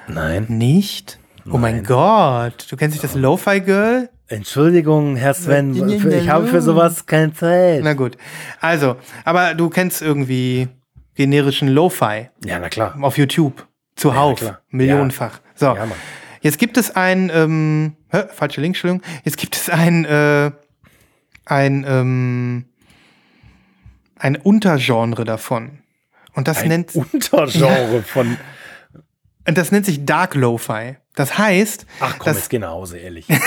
Nein. Nicht? Oh mein. Gott, du kennst nicht das Lo-Fi Girl? Entschuldigung, Herr Sven, ich habe für sowas keine Zeit. Na gut. Also, aber du kennst irgendwie generischen Lo-Fi Ja, na klar. auf YouTube. Zuhauf. klar. millionenfach. So. Ja. Jetzt gibt es ein, ähm, hä, falsche Link, Entschuldigung. Jetzt gibt es ein, äh, ein, ähm, ein Untergenre davon. Und das Ein nennt, Untergenre (laughs) von. und das nennt sich Dark Lo-Fi. Das heißt, Ach komm, das, jetzt geh nach Hause, ehrlich. (laughs)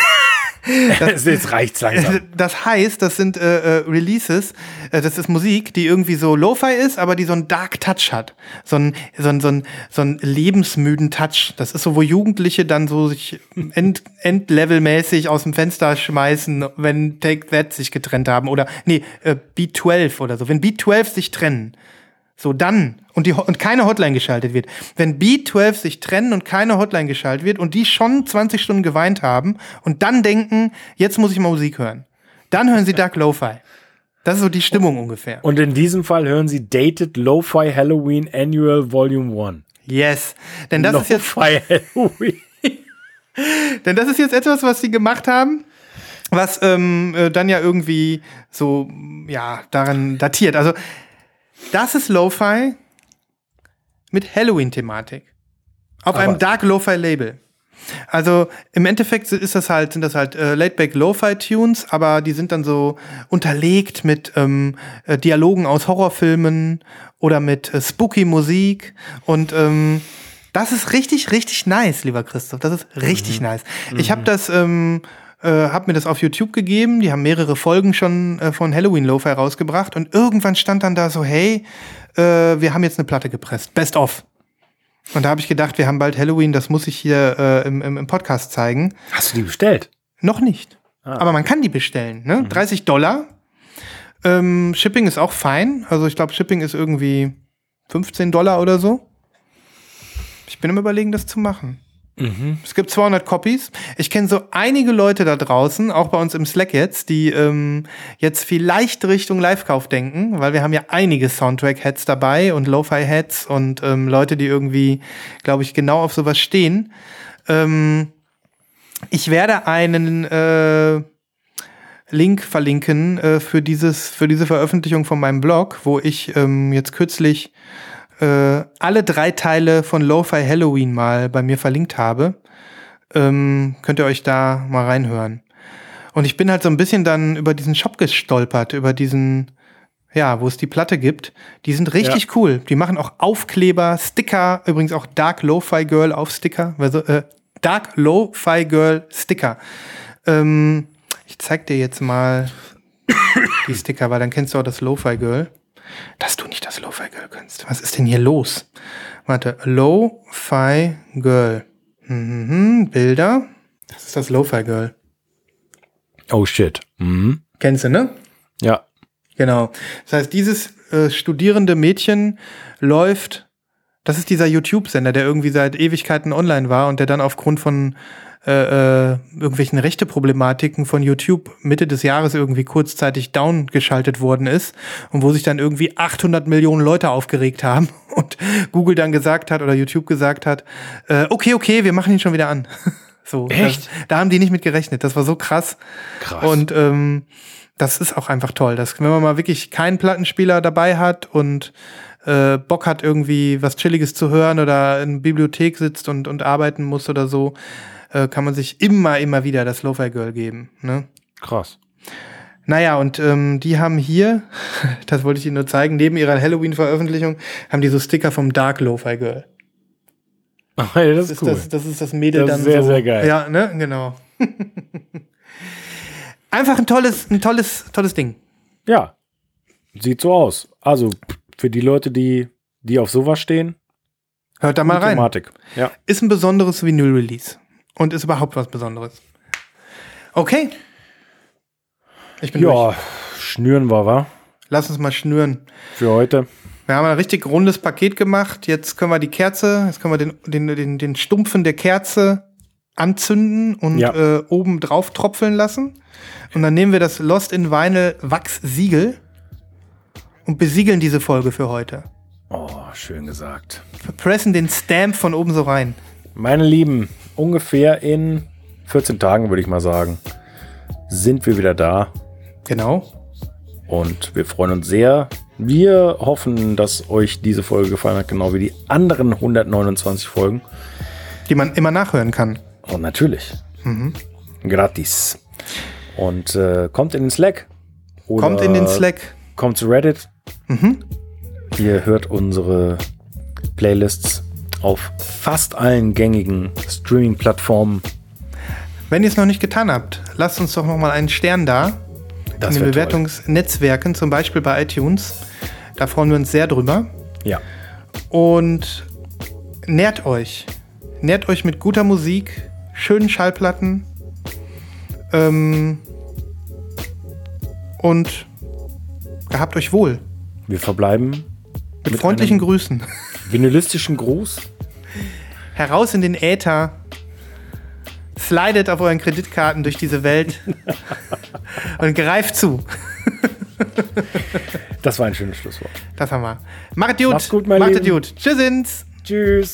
(laughs) jetzt reicht's langsam. (laughs) Das heißt, das sind äh, äh, Releases, äh, das ist Musik, die irgendwie so Lo-Fi ist, aber die so einen Dark Touch hat. So einen, so einen, so einen, so einen lebensmüden Touch. Das ist so, wo Jugendliche dann so sich end, (laughs) endlevelmäßig aus dem Fenster schmeißen, wenn Take That sich getrennt haben. Oder, nee, äh, Beat 12 oder so. Wenn Beat 12 sich trennen. So, dann. Und, die, und keine Hotline geschaltet wird. Wenn B12 sich trennen und keine Hotline geschaltet wird und die schon 20 Stunden geweint haben und dann denken, jetzt muss ich mal Musik hören. Dann hören sie Dark Lo-Fi. Das ist so die Stimmung ungefähr. Und in diesem Fall hören Sie Dated Lo-Fi Halloween Annual Volume 1. Yes. Denn das ist jetzt, Halloween. (laughs) denn das ist jetzt etwas, was sie gemacht haben, was ähm, äh, dann ja irgendwie so, ja, daran datiert. Also, das ist Lo-Fi mit Halloween-Thematik. Auf Aber- einem Dark Lo-Fi-Label. Also im Endeffekt ist das halt, sind das halt äh, Laidback Lo-Fi-Tunes, aber die sind dann so unterlegt mit ähm, äh, Dialogen aus Horrorfilmen oder mit äh, spooky Musik und ähm, das ist richtig, richtig nice, lieber Christoph. Das ist richtig nice. Ich habe das, ähm, äh, habe mir das auf YouTube gegeben. Die haben mehrere Folgen schon äh, von Halloween Lo-Fi rausgebracht und irgendwann stand dann da so, hey, äh, wir haben jetzt eine Platte gepresst, Best of. Und da habe ich gedacht, wir haben bald Halloween, das muss ich hier äh, im, im, im Podcast zeigen. Hast du die bestellt? Noch nicht. Ah. Aber man kann die bestellen. Ne? 30 Dollar. Ähm, Shipping ist auch fein. Also ich glaube, Shipping ist irgendwie 15 Dollar oder so. Ich bin im Überlegen, das zu machen. Es gibt 200 Copies. Ich kenne so einige Leute da draußen, auch bei uns im Slack jetzt, die ähm, jetzt vielleicht Richtung Live-Kauf denken, weil wir haben ja einige Soundtrack-Heads dabei und Lo-Fi-Heads und ähm, Leute, die irgendwie, glaube ich, genau auf sowas stehen. Ähm, ich werde einen äh, Link verlinken äh, für dieses für diese Veröffentlichung von meinem Blog, wo ich ähm, jetzt kürzlich äh, alle drei Teile von Lo-Fi Halloween mal bei mir verlinkt habe. Ähm, könnt ihr euch da mal reinhören. Und ich bin halt so ein bisschen dann über diesen Shop gestolpert, über diesen, ja, wo es die Platte gibt. Die sind richtig cool. Die machen auch Aufkleber, Sticker, übrigens auch Dark Lo-Fi Girl auf Sticker. Also, äh, Dark Lo-Fi Girl Sticker. Ähm, ich zeig dir jetzt mal die Sticker, weil dann kennst du auch das Lo-Fi Girl. Dass du nicht das Lo-Fi Girl kennst. Was ist denn hier los? Warte, Lo-Fi Girl. Mhm, Bilder. Das ist das Lo-Fi Girl. Oh shit. Mhm. Kennst du, ne? Ja. Genau. Das heißt, dieses äh, studierende Mädchen läuft, das ist dieser YouTube-Sender, der irgendwie seit Ewigkeiten online war und der dann aufgrund von äh, äh, irgendwelchen Rechteproblematiken von YouTube Mitte des Jahres irgendwie kurzzeitig down geschaltet worden ist und wo sich dann irgendwie 800 Millionen Leute aufgeregt haben (laughs) und Google dann gesagt hat oder YouTube gesagt hat, äh, okay, okay, wir machen ihn schon wieder an. (laughs) so, Echt? Das, da haben die nicht mit gerechnet. Das war so krass. Krass. Und ähm, das ist auch einfach toll. Dass, wenn man mal wirklich keinen Plattenspieler dabei hat und äh, Bock hat, irgendwie was Chilliges zu hören oder in Bibliothek sitzt und, und arbeiten muss oder so, äh, kann man sich immer, immer wieder das Lo-Fi Girl geben. Ne? Krass. Naja, und ähm, die haben hier, (laughs) das wollte ich Ihnen nur zeigen, neben ihrer Halloween-Veröffentlichung, haben die so Sticker vom Dark Lo-Fi Girl. (laughs) das ist ist cool. das, das ist das Mädel Das dann ist sehr, so. sehr geil. Ja, ne, genau. (laughs) Einfach ein tolles, ein tolles, tolles Ding. ja. Sieht so aus. Also für die Leute, die, die auf sowas stehen, Hört da mal rein. Thematik. Ja. Ist ein besonderes Vinyl-Release. Und ist überhaupt was Besonderes. Okay. Ich bin Ja, durch. schnüren wir, wa? Lass uns mal schnüren. Für heute. Wir haben ein richtig rundes Paket gemacht. Jetzt können wir die Kerze, jetzt können wir den, den, den, den Stumpfen der Kerze anzünden und Ja. äh, oben drauf tropfeln lassen. Und dann nehmen wir das Lost in Vinyl Wachssiegel und besiegeln diese Folge für heute. Oh, schön gesagt. Pressen den Stamp von oben so rein. Meine Lieben, ungefähr in 14 Tagen, würde ich mal sagen, sind wir wieder da. Genau. Und wir freuen uns sehr. Wir hoffen, dass euch diese Folge gefallen hat, genau wie die anderen 129 Folgen. Die man immer nachhören kann. Und natürlich. Gratis. Und äh, kommt in den Slack. Kommt in den Slack. Kommt zu Reddit. Ihr hört unsere Playlists auf fast allen gängigen Streaming-Plattformen. Wenn ihr es noch nicht getan habt, lasst uns doch noch mal einen Stern da. Das in den. Bewertungsnetzwerken, zum Beispiel bei iTunes. Da freuen wir uns sehr drüber. Ja. Und nährt euch. Nährt euch mit guter Musik, schönen Schallplatten. Ähm, und gehabt euch wohl. Wir verbleiben Mit, freundlichen einem Grüßen. (laughs) vinylistischen Gruß. Heraus in den Äther. Slidet auf euren Kreditkarten durch diese Welt. (laughs) und greift zu. Das war ein schönes Schlusswort. Das haben wir. Macht gut. Macht's gut, mein Macht Lieben. gut. Tschüssins. Tschüss.